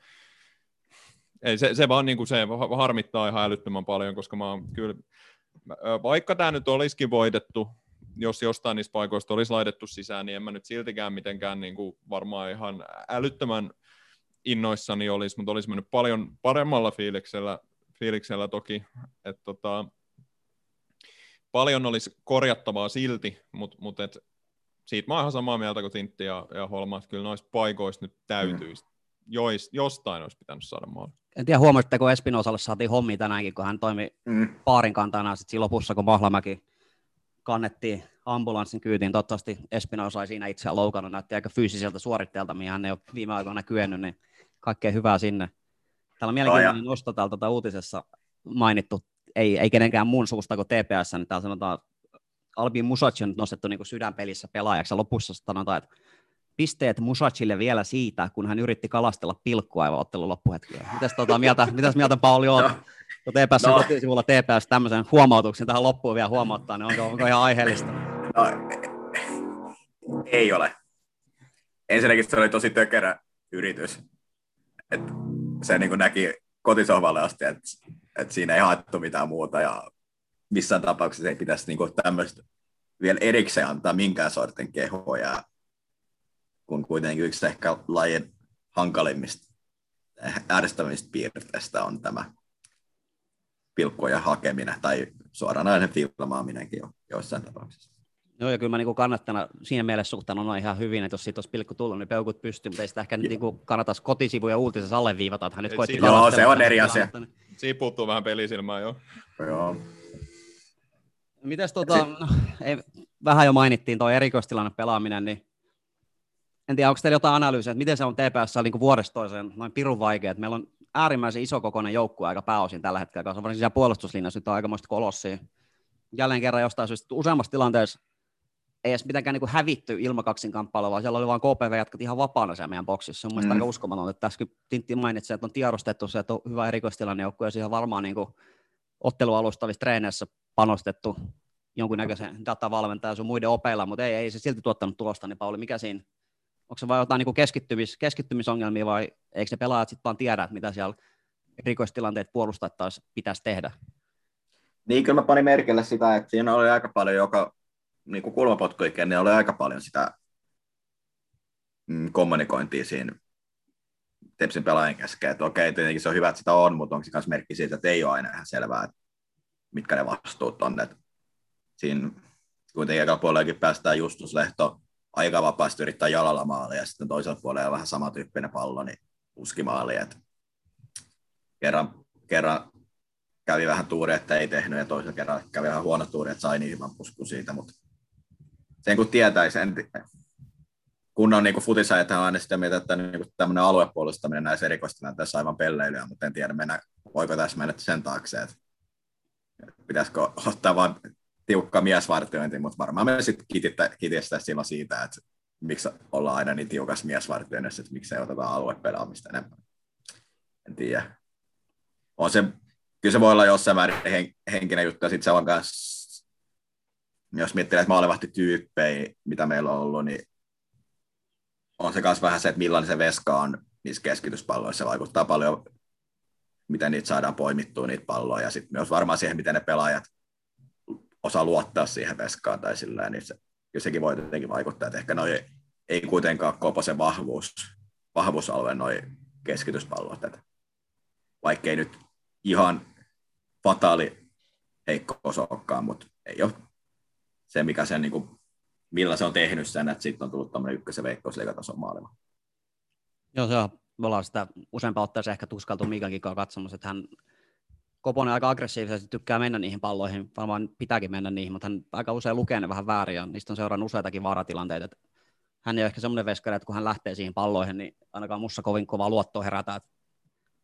ei, se, se vaan niin kuin se harmittaa ihan älyttömän paljon, koska mä oon kyllä, vaikka tämä nyt olisikin voitettu, jos jostain niistä paikoista olisi laitettu sisään, niin en mä nyt siltikään mitenkään niin kuin varmaan ihan älyttömän innoissani olisi, mutta olisi mennyt paljon paremmalla fiiliksellä, fiiliksellä toki. että tota, paljon olisi korjattavaa silti, mutta mut et, siitä mä oon ihan samaa mieltä kuin Tintti ja, ja Holma, että kyllä noissa paikoissa nyt täytyisi, mm. Jois, jostain olisi pitänyt saada maali. En tiedä, huomasitteko Espinosalle saatiin hommi tänäänkin, kun hän toimi mm. paarin kantana sitten lopussa, kun Mahlamäki kannettiin ambulanssin kyytiin. Toivottavasti Espinosa sai siinä itseään loukannut, näytti aika fyysiseltä suoritteelta, mihin hän ei ole viime aikoina kyennyt, niin kaikkea hyvää sinne. Täällä on mielenkiintoinen nosto täältä tuota uutisessa mainittu ei, ei kenenkään muun suusta kuin TPS, niin täällä sanotaan, Albin Musac on nostettu niin kuin sydänpelissä pelaajaksi, ja lopussa sanotaan, että pisteet Musacille vielä siitä, kun hän yritti kalastella pilkkua aivan ottelun loppuhetkellä. Mitäs, tota, mieltä, mitäs mieltä Pauli on? No. TPS no. kotisivulla TPS tämmöisen huomautuksen tähän loppuun vielä huomauttaa, niin onko, onko ihan aiheellista? No, ei ole. Ensinnäkin se oli tosi tökerä yritys. Et se niin näki kotisohvalle asti, että et siinä ei haettu mitään muuta ja missään tapauksessa ei pitäisi niinku tämmöistä vielä erikseen antaa minkään sortin kehoja, kun kuitenkin yksi ehkä lajin hankalimmista ärsyttävistä piirteistä on tämä pilkkojen hakeminen tai suoranainen filmaaminenkin jo joissain tapauksissa. Joo, ja kyllä mä niin kannattana siinä mielessä suhtaan on ihan hyvin, että jos siitä olisi pilkku tullut, niin peukut pystyy, mutta ei sitä ehkä niin kannata kotisivuja uutisessa alleviivata, että hän nyt koitti Joo, se on eri asia. Niin- siinä puuttuu vähän pelisilmää, joo. Joo. Mites tota, no, ei, vähän jo mainittiin tuo erikoistilanne pelaaminen, niin en tiedä, onko teillä jotain analyysiä, että miten se on TPS niin vuodesta toiseen noin pirun vaikea, että meillä on äärimmäisen iso kokoinen joukkue aika pääosin tällä hetkellä, koska varsinkin siellä puolustuslinjassa nyt on aikamoista kolossia. Jälleen kerran jostain syystä useammassa tilanteessa ei edes mitenkään niin hävitty ilmakaksin kamppailu, vaan siellä oli vain KPV jatkat ihan vapaana siellä meidän boksissa. Se on mielestäni mm. aika uskomaton, että tässä Tintti mainitsi, että on tiedostettu se, että on hyvä erikoistilanne joukkue, ja siihen varmaan niin kuin ottelualustavissa treeneissä panostettu jonkunnäköisen datavalmentajan sun muiden opeilla, mutta ei, ei se silti tuottanut tulosta, niin Pauli, mikä siinä, onko se vain jotain niin kuin keskittymis, keskittymisongelmia vai eikö ne pelaajat sitten vaan tiedä, mitä siellä erikoistilanteet puolustettaisiin pitäisi tehdä? Niin, kyllä mä panin merkille sitä, että siinä oli aika paljon joka niin kuin kulmapotkuikin, niin oli aika paljon sitä mm, kommunikointia siinä Tepsin pelaajien kesken, että okei, tietenkin se on hyvä, että sitä on, mutta onko se myös merkki siitä, että ei ole aina ihan selvää, että mitkä ne vastuut on. Että siinä kuitenkin ekalla puolellakin päästään Justus Lehto aika vapaasti yrittää jalalla maalia, ja sitten toisella puolella vähän samantyyppinen pallo, niin uskimaali, että kerran, kerran kävi vähän tuuri, että ei tehnyt, ja toisella kerralla kävi vähän huono tuuri, että sai niin puskun siitä, mutta sen kun tietäisi, en, kun on niin futisajat, että on aina sitä mieltä, että niin tämmöinen aluepuolustaminen näissä erikoistilanteissa aivan pelleilyä, mutta en tiedä, mennä, voiko tässä mennä sen taakse, että pitäisikö ottaa vain tiukka miesvartiointi, mutta varmaan me sitten kitistä silloin siitä, että miksi ollaan aina niin tiukas miesvartioinnissa, että miksi ei oteta aluepelaamista enemmän. En tiedä. On se, kyllä se voi olla jossain määrin henkinen juttu, ja sitten se on myös jos miettii näitä maalevahtityyppejä, mitä meillä on ollut, niin on se myös vähän se, että millainen se veska on niissä keskityspalloissa. Vaikuttaa paljon, miten niitä saadaan poimittua, niitä palloja, ja sitten myös varmaan siihen, miten ne pelaajat osaa luottaa siihen veskaan tai sillä niin se, kyllä sekin voi jotenkin vaikuttaa, että ehkä noi ei kuitenkaan koko se vahvuus, vahvuusalue noin keskityspallot, että vaikkei nyt ihan fataali heikko olekaan, mutta ei ole se, mikä sen, niin kuin, millä se on tehnyt sen, että sitten on tullut tämmöinen ykkösen veikkausliigatason maalima. Joo, se on. Me ollaan sitä useampaa otteeseen ehkä tuskaltu Miikankin kanssa katsomassa, että hän Koponen aika aggressiivisesti tykkää mennä niihin palloihin, varmaan pitääkin mennä niihin, mutta hän aika usein lukee ne vähän väärin ja niistä on seurannut useitakin vaaratilanteita. Että hän ei ole ehkä semmoinen veskari, että kun hän lähtee siihen palloihin, niin ainakaan mussa kovin kova luotto herätä, että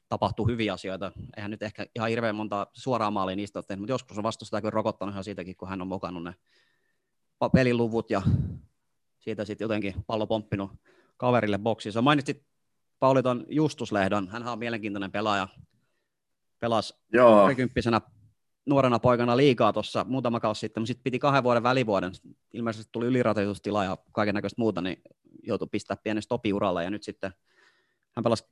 tapahtuu hyviä asioita. Eihän nyt ehkä ihan hirveän monta suoraa maalia niistä ole tehnyt, mutta joskus on vastustaja kyllä rokottanut ihan siitäkin, kun hän on mokannut ne peliluvut ja siitä sitten jotenkin pallo pomppinut kaverille boksiin. Sä mainitsit Pauli Justuslehdon, hän on mielenkiintoinen pelaaja, pelasi Joo, kymppisenä nuorena poikana liikaa tuossa muutama kausi sitten, mutta sitten piti kahden vuoden välivuoden, ilmeisesti tuli ylirajoitustila ja kaiken näköistä muuta, niin joutui pistää pienen stopiuralla ja nyt sitten hän pelasi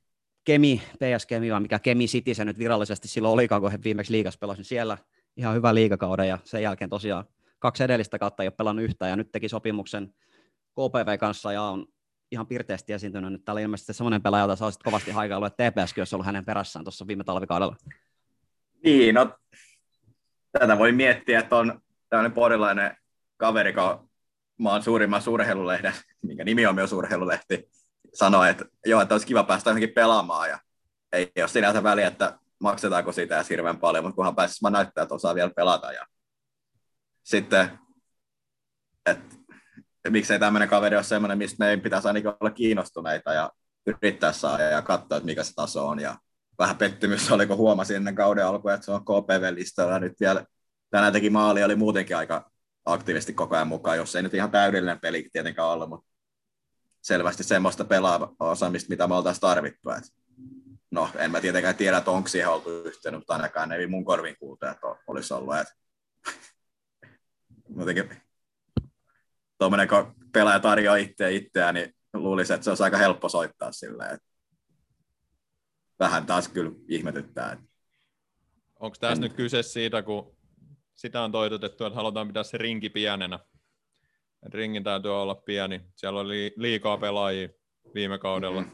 Kemi, PS Kemi, vai mikä Kemi City se nyt virallisesti silloin olikaan, kun he viimeksi liigas pelasi, niin siellä ihan hyvä liigakauden ja sen jälkeen tosiaan kaksi edellistä kautta ei ole pelannut yhtään. Ja nyt teki sopimuksen KPV kanssa ja on ihan pirteästi esiintynyt. Nyt täällä ilmeisesti semmoinen pelaaja, jota sä olisit kovasti haikailu, että TPSkin olisi ollut hänen perässään tuossa viime talvikaudella. niin, no, tätä voi miettiä, että on tämmöinen porilainen kaveri, kun maan suurimman surheilulehden, minkä nimi on myös urheilulehti, sanoi, että joo, että olisi kiva päästä johonkin pelaamaan ja ei ole sinänsä väliä, että maksetaanko siitä edes hirveän paljon, mutta kunhan pääsisi vaan näyttää, että osaa vielä pelata. Ja sitten, että miksei tämmöinen kaveri ole semmoinen, mistä meidän pitäisi ainakin olla kiinnostuneita ja yrittää saada ja katsoa, että mikä se taso on. Ja vähän pettymys oli, kun huomasin ennen kauden alkua, että se on KPV-listalla ja nyt vielä tänään teki maali, oli muutenkin aika aktiivisesti koko ajan mukaan, jos ei nyt ihan täydellinen peli tietenkään ollut, mutta selvästi semmoista pelaa-osaamista, mitä me oltaisiin tarvittu. Et no, en mä tietenkään tiedä, että onko siihen oltu yhteen, mutta ainakaan ei mun korvin kuulta, että olisi ollut. Et... tuommoinen, kun pelaaja tarjoaa itseä itseään, niin luulisin, että se olisi aika helppo soittaa silleen. Että vähän taas kyllä ihmetyttää. Että Onko tässä En- nyt kyse siitä, kun sitä on toitotettu, että halutaan pitää se rinki pienenä. Et ringin täytyy olla pieni. Siellä oli liikaa pelaajia viime kaudella. Mhm.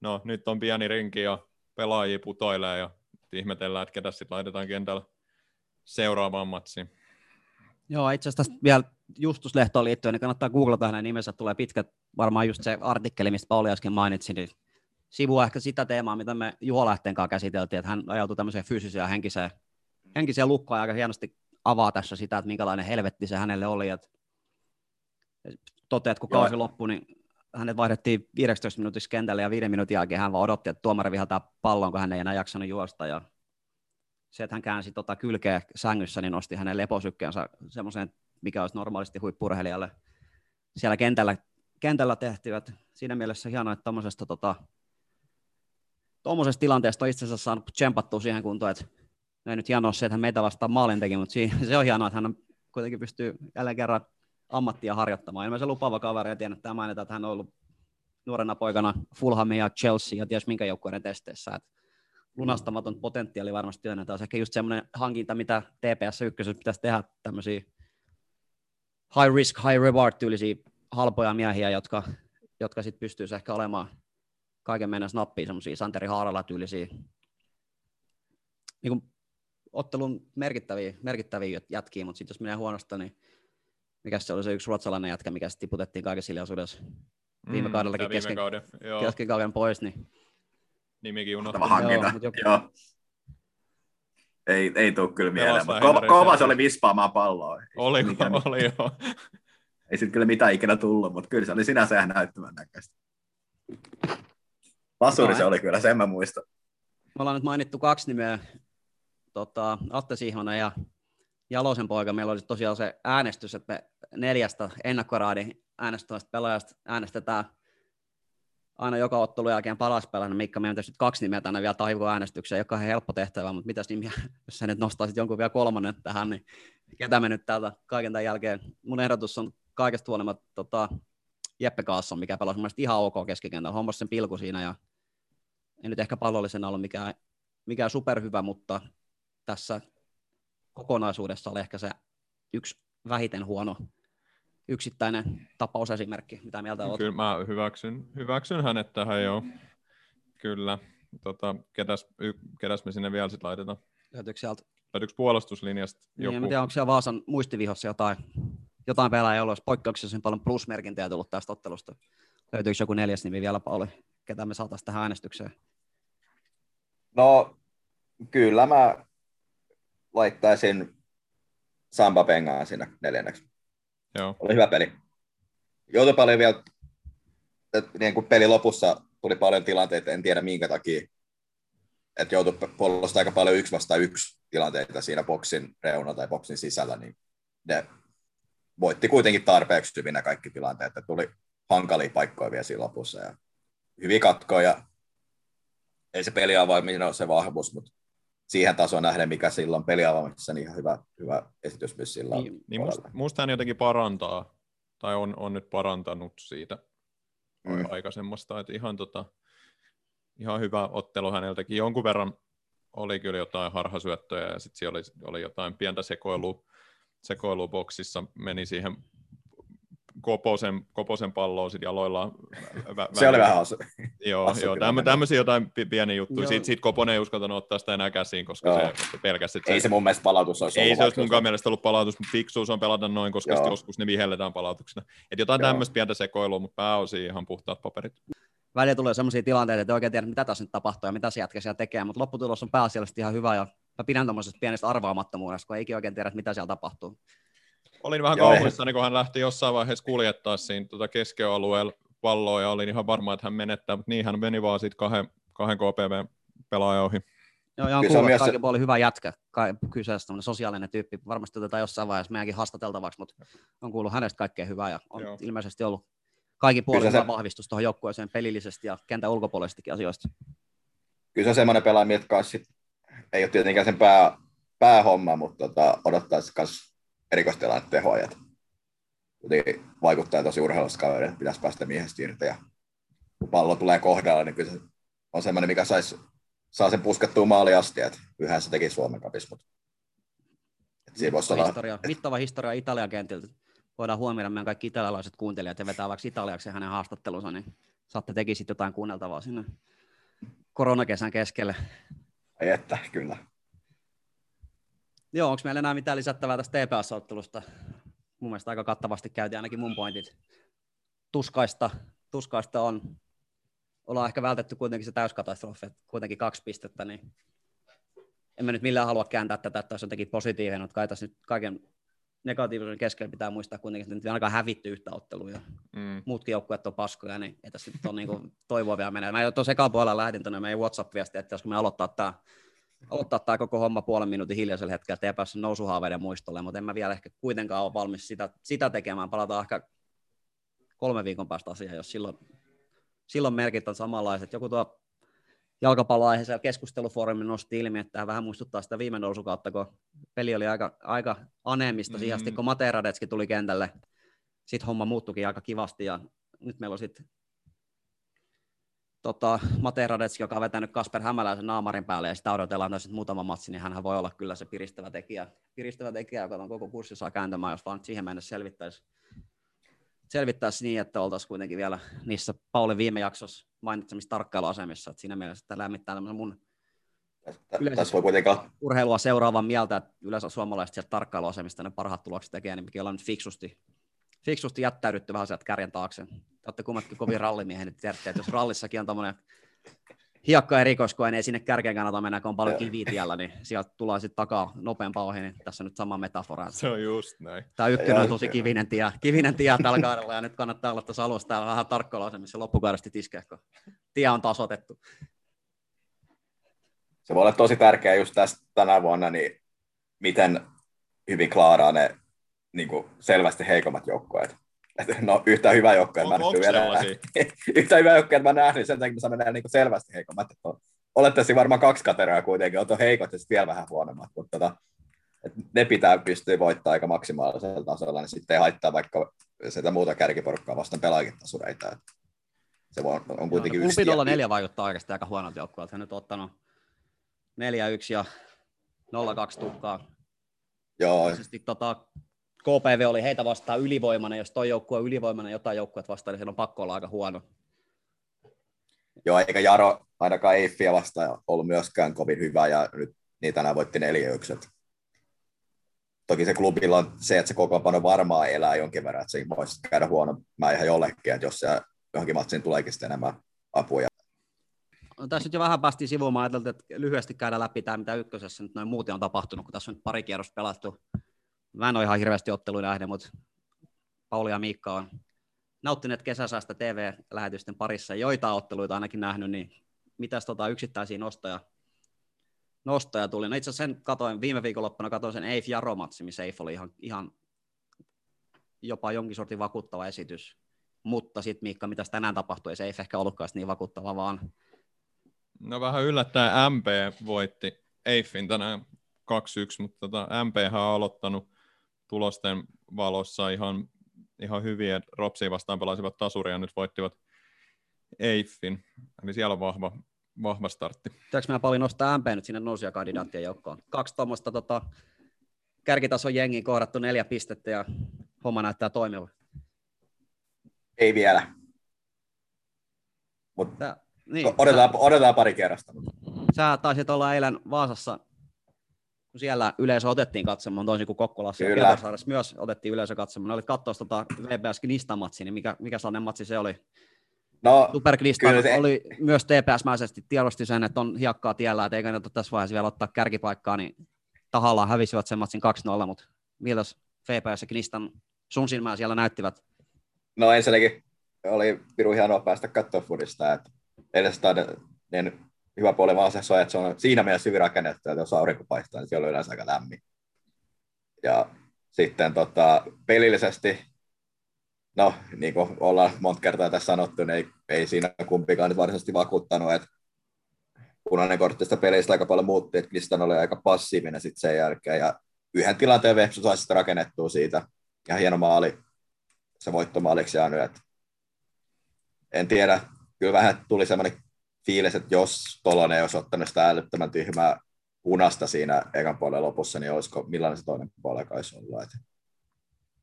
No, nyt on pieni rinki ja pelaajia putoilee ja ihmetellään, että ketä sitten laitetaan kentällä seuraavaan matsiin. Joo, itse asiassa vielä Justuslehtoon liittyen, niin kannattaa googlata hänen nimensä, tulee pitkä, varmaan just se artikkeli, mistä Pauli äsken mainitsi, niin sivua ehkä sitä teemaa, mitä me Juho Lähteen kanssa käsiteltiin, että hän ajautui tämmöiseen fyysiseen ja henkiseen, henkiseen lukkoon ja aika hienosti avaa tässä sitä, että minkälainen helvetti se hänelle oli, että toteat, että kun Joo. kausi loppui, niin hänet vaihdettiin 15 minuutissa kentälle ja viiden minuutin jälkeen hän vaan odotti, että tuomari vihaltaa pallon, kun hän ei enää jaksanut juosta ja se, että hän käänsi tota kylkeä sängyssä, niin nosti hänen leposykkeensä semmoiseen, mikä olisi normaalisti huippurheilijalle siellä kentällä, kentällä tehtyvät. Siinä mielessä hienoa, että tuommoisesta tota, tuommoisesta tilanteesta on itse asiassa saanut tsempattua siihen kuntoon, että no ei nyt hienoa se, että hän meitä vastaan maalin teki, mutta se on hienoa, että hän kuitenkin pystyy jälleen kerran ammattia harjoittamaan. Ilmeisesti lupaava kaveri ja tiedän, että tämä mainitaan, että hän on ollut nuorena poikana Fulhamin ja Chelsea ja ties minkä joukkueiden testeissä. Että lunastamaton potentiaali varmasti on. Tämä olisi ehkä just semmoinen hankinta, mitä TPS 1 pitäisi tehdä tämmöisiä high risk, high reward tyylisiä halpoja miehiä, jotka, jotka sitten pystyisi ehkä olemaan kaiken mennessä nappiin semmoisia Santeri Haarala tyylisiä niin kuin ottelun merkittäviä, merkittäviä jätkiä, mutta sitten jos menee huonosta, niin mikä se oli se yksi ruotsalainen jätkä, mikä sitten tiputettiin kaikessa hiljaisuudessa? Viime kaudellakin viime kesken- kauden, kesken kauden pois, niin nimikin Mahtava unohtui. hankinta. Joo, Joo. Ei, ei tule kyllä mieleen, Pelastaa mutta ko- Henry kova se oli vispaamaan palloa. Ei Oli, oli joo. Ei sitten kyllä mitään ikinä tullut, mutta kyllä se oli sinänsä ihan näyttävän näköistä. Lasuri se oli kyllä, sen mä muistan. Me ollaan nyt mainittu kaksi nimeä, tota, Atte Sihvonen ja Jalosen poika. Meillä oli tosiaan se äänestys, että me neljästä ennakkoraadin äänestävästä pelaajasta äänestetään aina joka ottelun jälkeen paras pelaajana. Mikka, meidän pitäisi nyt kaksi nimeä tänne vielä taivua äänestykseen, joka on helppo tehtävä, mutta mitäs nimiä, jos sä nyt nostaisit jonkun vielä kolmannen tähän, niin ketä me nyt täältä kaiken tämän jälkeen. Mun ehdotus on kaikesta huolimatta tota, Jeppe Kaasson, mikä pelasi mun ihan ok keskikentällä. Hommasi sen pilku siinä ja ei nyt ehkä pallollisena ollut mikään, mikään superhyvä, mutta tässä kokonaisuudessa oli ehkä se yksi vähiten huono yksittäinen tapausesimerkki, mitä mieltä olet. Kyllä mä hyväksyn, hyväksyn hänet tähän jo. Kyllä. Tota, ketäs, y, ketäs me sinne vielä sitten laitetaan? Löytyykö sieltä? Löytyykö puolustuslinjasta Niin, joku? en mä tiedä, onko siellä Vaasan muistivihossa jotain, jotain pelaajia, joilla olisi poikkeuksellisen paljon plusmerkintöjä tullut tästä ottelusta. Löytyykö joku neljäs nimi vielä, Pauli, ketä me saataisiin tähän äänestykseen? No, kyllä mä laittaisin Samba Pengaan sinne neljänneksi. Joo. Oli hyvä peli. Joutui paljon vielä, niin kuin peli lopussa tuli paljon tilanteita, en tiedä minkä takia. että joutui puolustamaan aika paljon yksi vastaan yksi tilanteita siinä boksin reunalla tai boksin sisällä, niin ne voitti kuitenkin tarpeeksi hyvin nämä kaikki tilanteet, että tuli hankalia paikkoja vielä siinä lopussa ja hyvin katkoja. Ei se peliavaiminen ole se vahvuus, mutta siihen tasoon nähden, mikä silloin peliavaamisessa, niin ihan hyvä, hyvä esitys myös sillä Niin, Niin musta, musta hän jotenkin parantaa, tai on, on nyt parantanut siitä Mm. mm. aikaisemmasta, että ihan, tota, ihan hyvä ottelu häneltäkin. Jonkun verran oli kyllä jotain harhasyöttöjä ja sitten siellä oli, oli jotain pientä sekoilua, sekoilua boksissa, meni siihen Koposen, Koposen palloon sit jaloillaan. Vä, Se oli vähän hauska. Joo, hassu joo tämmö, tämmöisiä jotain pi- pieniä juttuja. Joo. Siitä, siitä Koponen ei uskaltanut ottaa sitä enää käsiin, koska Joo. se, se pelkäsi, Ei se mun mielestä palautus olisi ei ollut se olisi munkaan mielestä ollut palautus, mutta fiksuus on pelata noin, koska Joo. sit joskus ne vihelletään palautuksena. Et jotain Joo. tämmöistä pientä sekoilua, mutta pääosin ihan puhtaat paperit. välillä tulee sellaisia tilanteita, että ei oikein tiedä, mitä tässä nyt tapahtuu ja mitä se jätkä siellä tekee, mutta lopputulos on pääasiallisesti ihan hyvä ja mä pidän tuommoisesta pienestä arvaamattomuudesta, kun ei oikein tiedä, mitä siellä tapahtuu. Olin vähän Joo, kauhuissani, kun hän lähti jossain vaiheessa kuljettaa siinä tuota keskialueella palloa ja olin ihan varma, että hän menettää, mutta niin hän meni vaan siitä kahden, kahden KPV-pelaajan ohi. Joo, myös että se- kaiken puolin hyvä jätkä, kai, kyseessä tämmöinen sosiaalinen tyyppi, varmasti otetaan jossain vaiheessa meidänkin haastateltavaksi, mutta on kuullut hänestä kaikkea hyvää ja on Joo. Ilmeisesti ollut kaikin puolin se- vahvistus tuohon joukkueeseen pelillisesti ja kentän ulkopuolisestikin asioista. kyllä se on semmoinen pelaaja, mitkä ei ole tietenkään sen pää, päähomma, mutta tota, odottaisi myös erikoistilanne että Kuitenkin vaikuttaa tosi urheilusta kaveria, että pitäisi päästä miehestä irti. Ja kun pallo tulee kohdalla, niin kyllä se on semmoinen, mikä sais, saa sen puskettua maaliin asti. Että yhä se teki Suomen kapissa, mutta mittava, olla, historia, mittava historia Italian kentiltä. Voidaan huomioida meidän kaikki italialaiset kuuntelijat ja vetää vaikka italiaksi hänen haastattelunsa, niin saatte teki sitten jotain kuunneltavaa sinne koronakesän keskelle. ei että kyllä. Joo, onko meillä enää mitään lisättävää tästä TPS-ottelusta? Mun mielestä aika kattavasti käytiin ainakin mun pointit. Tuskaista, tuskaista on, ollaan ehkä vältetty kuitenkin se täyskatastrofi, kuitenkin kaksi pistettä, niin en mä nyt millään halua kääntää tätä, että olisi jotenkin positiivinen, mutta kai tässä nyt kaiken negatiivisen keskellä pitää muistaa kuitenkin, että nyt ei ainakaan hävitty yhtä ottelua ja Mm. muutkin joukkueet on paskoja, niin ei tässä nyt ole niin toivoa vielä menee. Mä jo tuossa ekan puolella lähetin tuonne meidän WhatsApp-viestiä, että josko me aloittaa tämä aloittaa tämä koko homma puolen minuutin hiljaisella hetkellä, että ei päässyt nousuhaaveiden muistolle, mutta en mä vielä ehkä kuitenkaan ole valmis sitä, sitä tekemään. Palataan ehkä kolme viikon päästä asiaan, jos silloin, silloin merkit on samanlaiset. Joku tuo jalkapalloaiheisella keskustelufoorumin nosti ilmi, että tämä vähän muistuttaa sitä viime nousukautta, kun peli oli aika, aika aneemista mm. siihen asti, Mm. kun Materadetski tuli kentälle. Sitten homma muuttukin aika kivasti ja nyt meillä on sitten tota, Mate Radetski, joka on vetänyt Kasper Hämäläisen naamarin päälle ja sitä odotellaan nyt muutama matsi, niin hän voi olla kyllä se piristävä tekijä, piristävä tekijä joka on koko kurssi saa kääntämään, jos vaan siihen mennessä selvittäisi, selvittäisi niin, että oltaisiin kuitenkin vielä niissä Pauli viime jaksossa mainitsemissa tarkkailuasemissa, että siinä mielessä että lämmittää tämmöisen mun Tässä voi kuitenkin olla urheilua seuraavan mieltä, että yleensä suomalaiset sieltä tarkkailuasemista ne parhaat tulokset tekee, niin mekin ollaan nyt fiksusti, fiksusti jättäydytty vähän sieltä kärjen taakse. Te olette kummatkin kovin rallimiehiä, niin tiedätte, että jos rallissakin on tommonen hiekka erikoiskoe, niin ei sinne kärkeen kannata mennä, kun on paljon kiviä tiellä, niin sieltä tulee sitten takaa nopeampaa ohi, niin tässä on nyt sama metafora. Se on just näin. Tämä ykkönen on tosi kivinen tie, kivinen tie tällä kaudella, ja nyt kannattaa olla tuossa alussa täällä vähän tarkkailuasemissa loppukaudesta tiskeä, kun tie on tasoitettu. se voi olla tosi tärkeää just tästä tänä vuonna, niin miten hyvin klaaraa ne niin kuin selvästi heikommat joukkueet. Et No yhtä hyvä joukkue, mä onko vielä yhtä hyvä joukkue, mä näen, niin sen takia mä menee niin kuin selvästi heikommat. Et on- Olette siinä varmaan kaksi kategoria kuitenkin, on heikot ja sitten vielä vähän huonommat, mutta tota, et ne pitää pystyä voittamaan aika maksimaalisella tasolla, niin sitten ei haittaa vaikka sitä muuta kärkiporukkaa vastaan pelaajakin tasureita. Et Se voi, on kuitenkin Joo, yksi no, tie. 0 vaikuttaa oikeasti aika huonolta joukkueelta. Hän nyt on ottanut 4-1 ja 0-2 tukkaa. Joo, tota, KPV oli heitä vastaan ylivoimainen. Jos toi joukkue on ylivoimainen jotain joukkueet vastaan, niin siellä on pakko olla aika huono. Joo, eikä Jaro ainakaan Eiffiä vastaan ollut myöskään kovin hyvä, ja nyt niitä tänään voitti 4 et Toki se klubilla on se, että se kokoonpano varmaan elää jonkin verran, että se voisi käydä huono mä ihan jollekin, että jos se johonkin matsiin tuleekin sitten enemmän apuja. No, tässä nyt jo vähän päästiin sivuun. Mä ajattelin, että lyhyesti käydä läpi tämä, mitä ykkösessä nyt noin muuten on tapahtunut, kun tässä on nyt pari kierrosta pelattu. Mä en ole ihan hirveästi otteluja nähnyt, mutta Pauli ja Miikka on nauttineet kesäsäästä TV-lähetysten parissa. Joita otteluita ainakin nähnyt, niin mitäs tota yksittäisiä nostoja nostoja tuli. No itse sen katoin, viime viikonloppuna katoin sen Eif Jaro-matsi, missä Eif oli ihan, ihan jopa jonkin sortin vakuuttava esitys. Mutta sitten Miikka, mitä tänään tapahtui, ei se Eif ehkä ollutkaan niin vakuuttava, vaan... No vähän yllättäen MP voitti Eiffin tänään 2-1, mutta tota, MP on aloittanut tulosten valossa ihan, ihan hyviä. Ropsia vastaan pelasivat tasuria ja nyt voittivat Eiffin. Eli siellä on vahva, vahva startti. Pitääkö meidän paljon nostaa MP nyt sinne kandidaattien joukkoon? Kaksi tuommoista tota, kärkitason jengiin kohdattu neljä pistettä ja homma näyttää toimiva. Ei vielä. Mutta niin, odotetaan, sä, odotetaan pari kerrasta. Sä taisit olla eilen Vaasassa, kun siellä yleisö otettiin katsomaan, toisin kuin Kokkolassa Kyllä. ja myös otettiin yleisö katsomaan. Olit katsoa tota VBS Knista-matsi, niin mikä, mikä sellainen matsi se oli? No, Superglista se... oli myös TPS-mäisesti tiedosti sen, että on hiekkaa tiellä, että ei kannata tässä vaiheessa vielä ottaa kärkipaikkaa, niin tahallaan hävisivät sen matsin 2-0, mutta miltäs VPS ja Knistan sun silmään siellä näyttivät? No ensinnäkin oli piru hienoa päästä katsoa fudista, että edes niin hyvä puoli vaan se, että se on siinä mielessä hyvin rakennettu, että jos aurinko paistaa, niin siellä on yleensä aika lämmin. Ja sitten tota, pelillisesti no, niin kuin ollaan monta kertaa tässä sanottu, niin ei, ei siinä kumpikaan nyt varsinaisesti vakuuttanut, että punainen korttista peleistä aika paljon muutti, että Kristan oli aika passiivinen sitten sen jälkeen, ja yhden tilanteen Vepsu sai sitten rakennettua siitä, ja hieno maali, se voittomaaliksi jäänyt, että en tiedä, kyllä vähän tuli semmoinen fiilis, että jos Tolonen olisi ottanut sitä älyttömän tyhmää punasta siinä ekan puolen lopussa, niin olisiko, millainen se toinen puoli olisi ollut. Että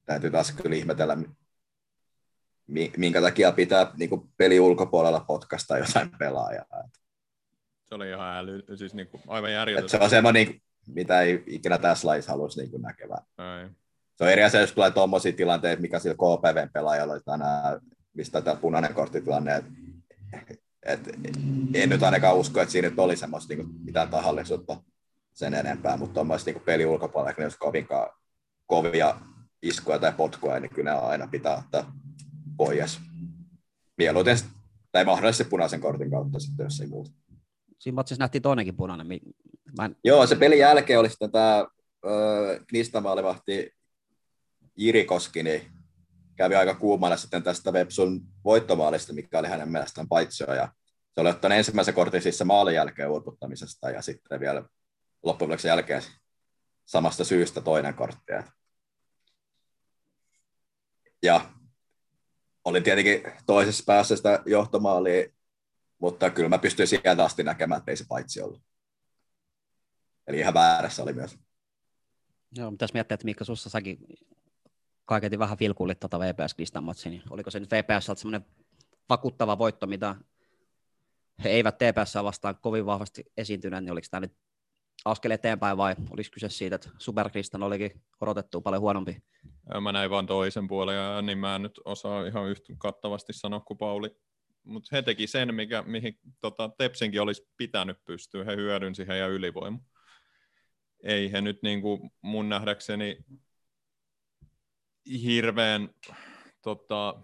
täytyy taas kyllä ihmetellä, minkä takia pitää niin kuin peli ulkopuolella potkasta jotain pelaajaa. Se oli ihan äly, siis niin kuin aivan järjetöntä. Se on semmoinen, niin, mitä ei ikinä tässä lajissa haluaisi niin näkevää. Ei. Se on eri asia, jos tulee tuommoisia tilanteita, mikä sillä KPVn pelaajalla oli tänään, mistä tämä punainen korttitilanne, että et, en nyt ainakaan usko, että siinä nyt oli semmoista niin mitään tahallisuutta sen enempää, mutta tuommoista niin peli ulkopuolella, jos kovinkaan kovia iskuja tai potkuja, niin kyllä aina pitää ottaa pois. Mieluiten tai mahdollisesti punaisen kortin kautta sitten, jos ei muuta. Siinä matsissa nähtiin toinenkin punainen. Mä en... Joo, se pelin jälkeen oli sitten tämä äh, Knistamaalivahti Irikoski, niin kävi aika kuumana sitten tästä Vepsun voittomaalista, mikä oli hänen mielestään paitsio. Ja se oli ottanut ensimmäisen kortin siis maalin jälkeen urputtamisesta ja sitten vielä loppujen jälkeen samasta syystä toinen kortti. Ja olin tietenkin toisessa päässä sitä johtomaalia, mutta kyllä mä pystyin sieltä asti näkemään, että ei se paitsi ollut. Eli ihan väärässä oli myös. Joo, mitäs miettiä, että Mikko, sussa säkin kaiketi vähän vilkulit tuota VPS Kristan niin oliko se nyt VPS semmoinen vakuuttava voitto, mitä he eivät TPS vastaan kovin vahvasti esiintyneet, niin oliko tämä nyt askel eteenpäin vai oliko kyse siitä, että Superkristan olikin odotettu paljon huonompi? Mä näin vaan toisen puolen, ja niin mä en nyt osaa ihan yhtä kattavasti sanoa kuin Pauli. Mutta he teki sen, mikä, mihin tota, Tepsinkin olisi pitänyt pystyä. He hyödynsi heidän ylivoima. Ei he nyt niin kuin mun nähdäkseni hirveän, tota,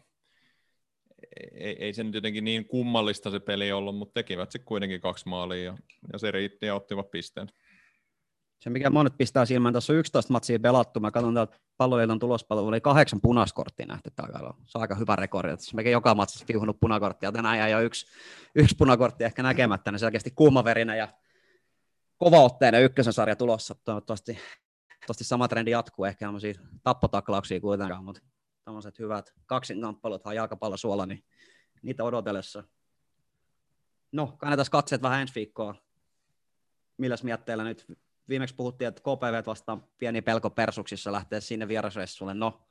ei, ei se nyt jotenkin niin kummallista se peli ollut, mutta tekivät se kuitenkin kaksi maalia ja, ja se riitti ja ottivat pisteen. Se, mikä monet pistää silmään, tässä on 11 matsia pelattu. Mä katson täältä palloliiton tulospalvelu, oli kahdeksan punaskorttia nähty tällä Se on aika hyvä rekordi. Tässä mekin joka matsissa viuhunut punakorttia. Tänään jäi jo yksi, yksi punakortti ehkä näkemättä, niin selkeästi kuumaverinen ja kovaotteinen ykkösen sarja tulossa. Toivottavasti, toivottavasti sama trendi jatkuu. Ehkä tämmöisiä tappotaklauksia kuitenkaan, mutta tämmöiset hyvät kaksinkamppailut jalkapallo suola, niin niitä odotellessa. No, kannetaan katseet vähän ensi viikkoa. Milläs mietteillä nyt viimeksi puhuttiin, että KPV vastaan pieni pelko persuksissa lähtee sinne vierasreissulle. No,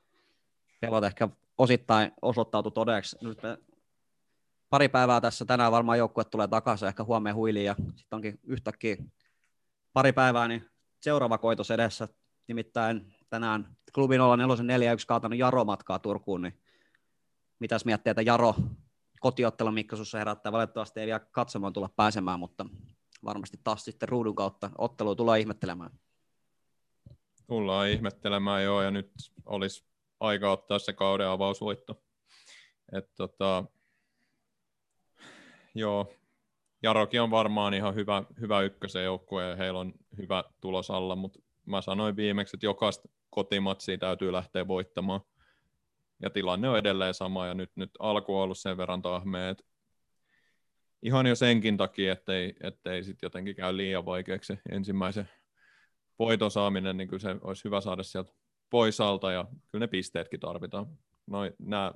pelot ehkä osittain osoittautu todeksi. Nyt me pari päivää tässä tänään varmaan joukkue tulee takaisin, ehkä huomenna huiliin ja sitten onkin yhtäkkiä pari päivää, niin seuraava koitos edessä. Nimittäin tänään klubi 04 1 kaatanut Jaro matkaa Turkuun, niin mitäs miettii, että Jaro kotiottelu Mikko sussa herättää. Valitettavasti ei vielä katsomaan tulla pääsemään, mutta varmasti taas sitten ruudun kautta ottelu tulee ihmettelemään. Tullaan ihmettelemään joo, ja nyt olisi aika ottaa se kauden avausvoitto. Et tota, joo, Jarokin on varmaan ihan hyvä, hyvä ykkösen joukkue ja heillä on hyvä tulos alla, mutta mä sanoin viimeksi, että jokaista kotimatsia täytyy lähteä voittamaan. Ja tilanne on edelleen sama ja nyt, nyt alku on ollut sen verran tahmea, että ihan jo senkin takia, ettei, ettei sitten jotenkin käy liian vaikeaksi ensimmäisen voiton saaminen, niin kyllä se olisi hyvä saada sieltä pois alta ja kyllä ne pisteetkin tarvitaan. Noi, nämä,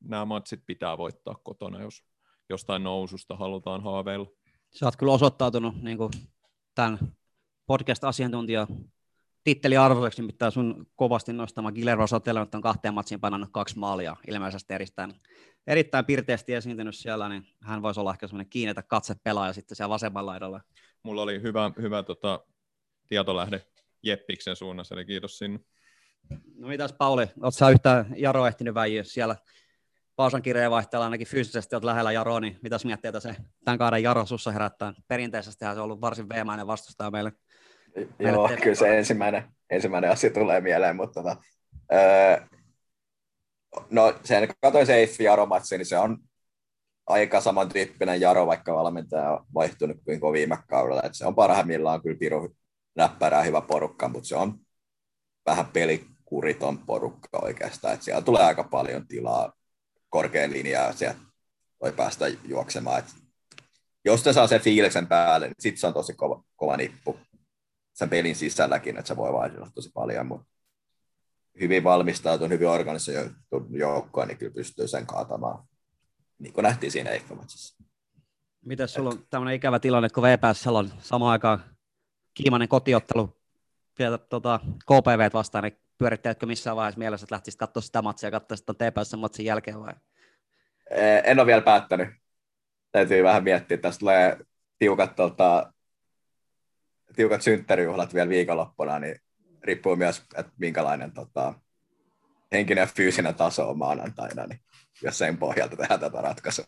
nämä matsit pitää voittaa kotona, jos jostain noususta halutaan haaveilla. Sä oot kyllä osoittautunut niin kuin tämän podcast-asiantuntija titteli arvoiseksi, nimittäin sun kovasti nostama Guillermo Sotelo on kahteen matsiin pannut kaksi maalia, ilmeisesti erittäin, erittäin pirteästi esiintynyt siellä, niin hän voisi olla ehkä semmoinen kiinnetä katse pelaaja sitten siellä vasemmalla laidalla. Mulla oli hyvä, hyvä tota, tietolähde Jeppiksen suunnassa, eli kiitos sinne. No mitäs Pauli, oot sä yhtään Jaro ehtinyt väijyä siellä Pausan kirjeenvaihtajalla ainakin fyysisesti olet lähellä Jaroa, niin mitäs mietteitä se tämän kauden Jaro sussa herättää? Perinteisesti se on ollut varsin veemainen vastustaja meille. Joo, kyllä se ensimmäinen, ensimmäinen asia tulee mieleen, mutta tota, öö, no sen katsoin se Eiffi Jaro niin se on aika samantyyppinen Jaro, vaikka valmentaja on vaihtunut kuin viime kaudella. Et se on parhaimmillaan kyllä piru näppärää hyvä porukka, mutta se on vähän pelikuriton porukka oikeastaan. Et siellä tulee aika paljon tilaa korkean linjaa sieltä voi päästä juoksemaan. Et jos se saa sen fiiliksen päälle, niin sitten se on tosi kova, kova nippu sen pelin sisälläkin, että se voi vaihdella tosi paljon, mutta hyvin valmistautunut, hyvin organisoitu joukkoa, niin kyllä pystyy sen kaatamaan, niin kuin nähtiin siinä Eikkomatsissa. Miten sulla on tämmöinen ikävä tilanne, kun VPS on samaan aikaan kiimainen kotiottelu vielä tota, KPV vastaan, niin pyörittäjätkö missään vaiheessa mielessä, että lähtisit katsoa sitä matsia ja katsoa sitä TPS matsin jälkeen vai? En ole vielä päättänyt. Täytyy vähän miettiä. Tästä tulee tiukat, tota, tiukat synttärijuhlat vielä viikonloppuna, niin riippuu myös, että minkälainen tota, henkinen ja fyysinen taso on maanantaina, niin jos sen pohjalta tehdään tätä ratkaisua.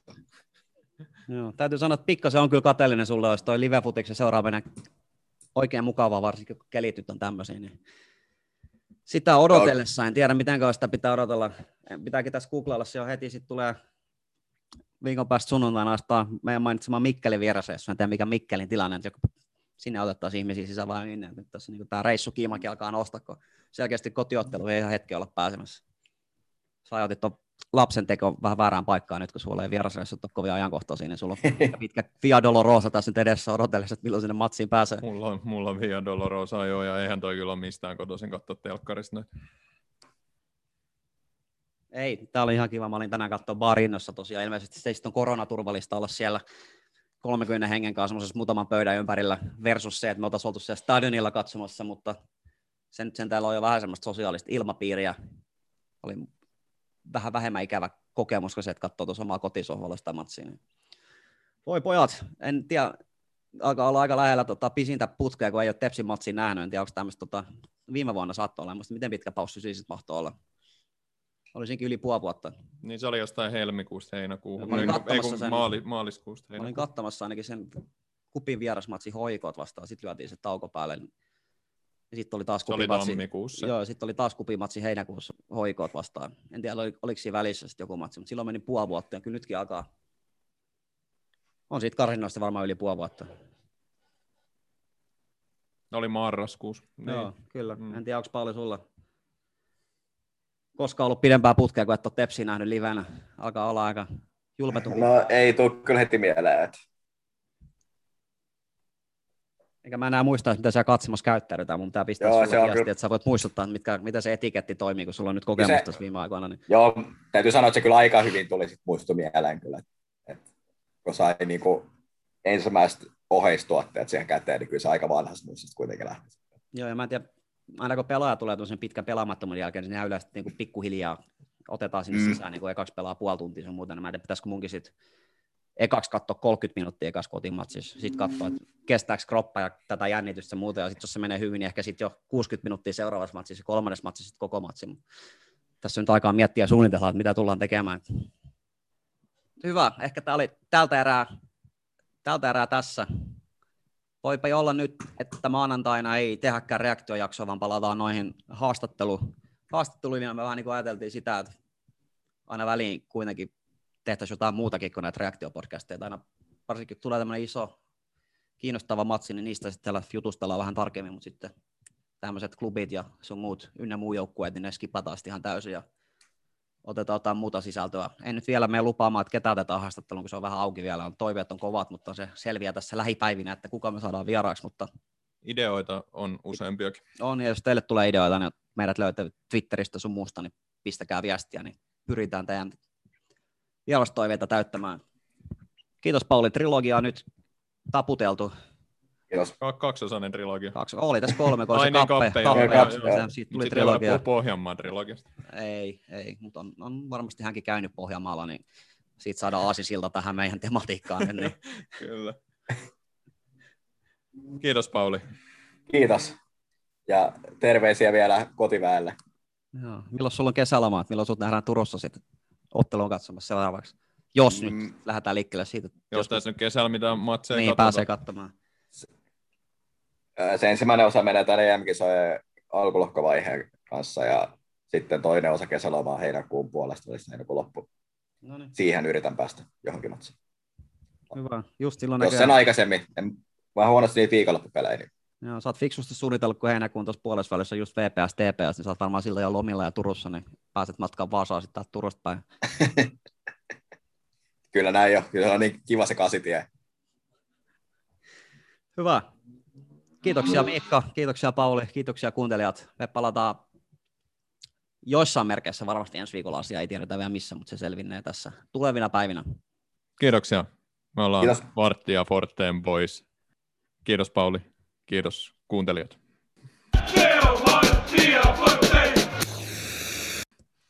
Joo, täytyy sanoa, että pikkasen on kyllä kateellinen sulle, jos toi live-futiksen seuraaminen oikein mukavaa, varsinkin kun kelityt on tämmöisiä, niin sitä odotellessa, en tiedä miten sitä pitää odotella. Pitääkin tässä googlailla se jo heti, sitten tulee viikon päästä sunnuntaina astaa meidän mainitsema Mikkelin vieressä, jos en tiedä mikä Mikkelin tilanne, että sinne otettaisiin ihmisiä sisään vai minne. Nyt tässä niin tämä reissu kiimakin alkaa nostaa, kun selkeästi kotiottelu ei ihan hetki olla pääsemässä. Sä ajoitit lapsen teko vähän väärään paikkaan nyt, kun sulla ei vierasreissut ole kovin ajankohtaisia, niin sulla on pitkä Via Dolorosa tässä nyt edessä odotellessa, että milloin sinne matsiin pääsee. Mulla on, mulla on Via Dolorosa jo, ja eihän toi kyllä ole mistään kotoisin katsoa telkkarista. Ei, tämä oli ihan kiva. Mä olin tänään katsoa Barinnossa tosiaan. Ilmeisesti se on koronaturvallista olla siellä 30 hengen kanssa muutaman pöydän ympärillä versus se, että me oltaisiin oltu siellä stadionilla katsomassa, mutta sen, sen täällä on jo vähän semmoista sosiaalista ilmapiiriä. Oli vähän vähemmän ikävä kokemus kuin se, että katsoo tuossa omaa kotisohvalla sitä matsia. Niin. Voi pojat, en tiedä, alkaa olla aika lähellä tota, pisintä putkea, kun ei ole Tepsin matsia nähnyt. En tiedä, onko tämmöistä tota, viime vuonna saattoi olla, mutta miten pitkä paussi siis mahtoi olla? Olisinkin yli puoli vuotta. Niin se oli jostain helmikuusta heinäkuuhun. Ei, ei sen, maali, maaliskuusta heinäkuuhun. olin katsomassa ainakin sen kupin vierasmatsi hoikot vastaan, sitten lyötiin se tauko päälle. Ja sitten oli taas kupimatsi. Joo, sitten oli taas kupimatsi heinäkuussa hoikoot vastaan. En tiedä, oliko siinä välissä sitten joku matsi, mutta silloin meni puoli vuotta ja kyllä nytkin alkaa. On siitä karsinnoista varmaan yli puoli vuotta. Oli marraskuussa. Niin. Joo, kyllä. Mm. En tiedä, onko paljon sulla koskaan ollut pidempää putkea, kun et ole Tepsiä nähnyt livenä. Alkaa olla aika julmetu. No ei tule kyllä heti mieleen, että eikä mä enää muista, mitä siellä katsomassa käyttäydytään, mun pitää pistää Joo, sulle viesti, kyllä... että sä voit muistuttaa, mitkä, mitä se etiketti toimii, kun sulla on nyt kokemusta se, viime aikoina. Niin... Joo, täytyy sanoa, että se kyllä aika hyvin tuli sit muistu mieleen kyllä, että kun sai niin kuin ensimmäiset oheistuotteet siihen käteen, niin kyllä se aika vanhasta muistista kuitenkin lähti. Joo, ja mä en tiedä, aina kun pelaaja tulee tuollaisen pitkän pelaamattomuuden jälkeen, niin ne yleensä niin kuin pikkuhiljaa otetaan sinne mm. sisään, niin kuin ekaksi pelaa puoli tuntia sun muuta, niin mä en tiedä, pitäisikö munkin sitten ekaksi katsoa 30 minuuttia ekassa kotimatsissa, sitten katsoa, että kestääkö kroppa ja tätä jännitystä ja muuta, ja sitten jos se menee hyvin, niin ehkä sitten jo 60 minuuttia seuraavassa matsissa, kolmannessa matsissa sitten koko matsi. Tässä on nyt aikaa miettiä ja suunnitella, että mitä tullaan tekemään. Hyvä, ehkä tämä oli tältä erää, tältä erää tässä. Voipa olla nyt, että maanantaina ei tehäkään reaktiojaksoa, vaan palataan noihin haastattelu, haastatteluihin, ja me vähän niin kuin ajateltiin sitä, että aina väliin kuitenkin tehtäisiin jotain muutakin kuin näitä reaktiopodcasteja, aina varsinkin kun tulee tämmöinen iso kiinnostava matsi, niin niistä sitten täällä jutustellaan vähän tarkemmin, mutta sitten tämmöiset klubit ja sun muut ynnä muu joukkueet, niin ne skipataan ihan täysin ja otetaan jotain muuta sisältöä. En nyt vielä mene lupaamaan, että ketä otetaan haastatteluun, kun se on vähän auki vielä. On toiveet on kovat, mutta se selviää tässä lähipäivinä, että kuka me saadaan vieraaksi. Mutta Ideoita on useampiakin. on, ja jos teille tulee ideoita, niin meidät löytyy Twitteristä sun muusta, niin pistäkää viestiä, niin pyritään teidän vierastoiveita täyttämään. Kiitos Pauli, trilogia on nyt taputeltu. Kiitos. Ka- kaksosainen trilogia. Kaksi, oli tässä kolme, kun se niin, kappe, kappe, kappe, joo, kappe, joo. siitä tuli trilogia. Pohjanmaan trilogiasta. Ei, ei, mutta on, on, varmasti hänkin käynyt Pohjanmaalla, niin siitä saadaan aasisilta tähän meidän tematiikkaan. nyt, Niin. Kyllä. Kiitos Pauli. Kiitos. Ja terveisiä vielä kotiväelle. Joo. Milloin sulla on kesälomaat? Milloin sut nähdään Turussa sitten ottelua katsomassa seuraavaksi? Jos nyt Mm. lähdetään liikkeelle siitä. että Jos tässä nyt kesällä mitään matseja niin, katsotaan. pääsee katsomaan. Se ensimmäinen osa menee tänne EM-kisojen alkulohkovaiheen kanssa ja sitten toinen osa kesälomaa heinäkuun puolesta, eli heinäkuun loppu. No niin, Siihen yritän päästä johonkin matsiin. hyvä. Just silloin Jos sen aikaisemmin, en, vähän huonosti niitä viikonloppupelejä, niin Joo, sä oot fiksusti suunnitellut, kun heinäkuun tuossa puolessa välissä just VPS, TPS, niin sä oot varmaan silloin jo lomilla ja Turussa, niin pääset matkaan Vaasaan sitten taas Turusta päin. kyllä näin jo. Kyllä on niin kiva se kasitie. Hyvä. Kiitoksia Miikka, kiitoksia Pauli, kiitoksia kuuntelijat. Me palataan joissain merkeissä varmasti ensi viikolla asiaa, ei tiedetä vielä missä, mutta se selvinnee tässä tulevina päivinä. Kiitoksia. Me ollaan Kiitos. Vartti ja Forteen Boys. Kiitos Pauli. Kiitos kuuntelijat.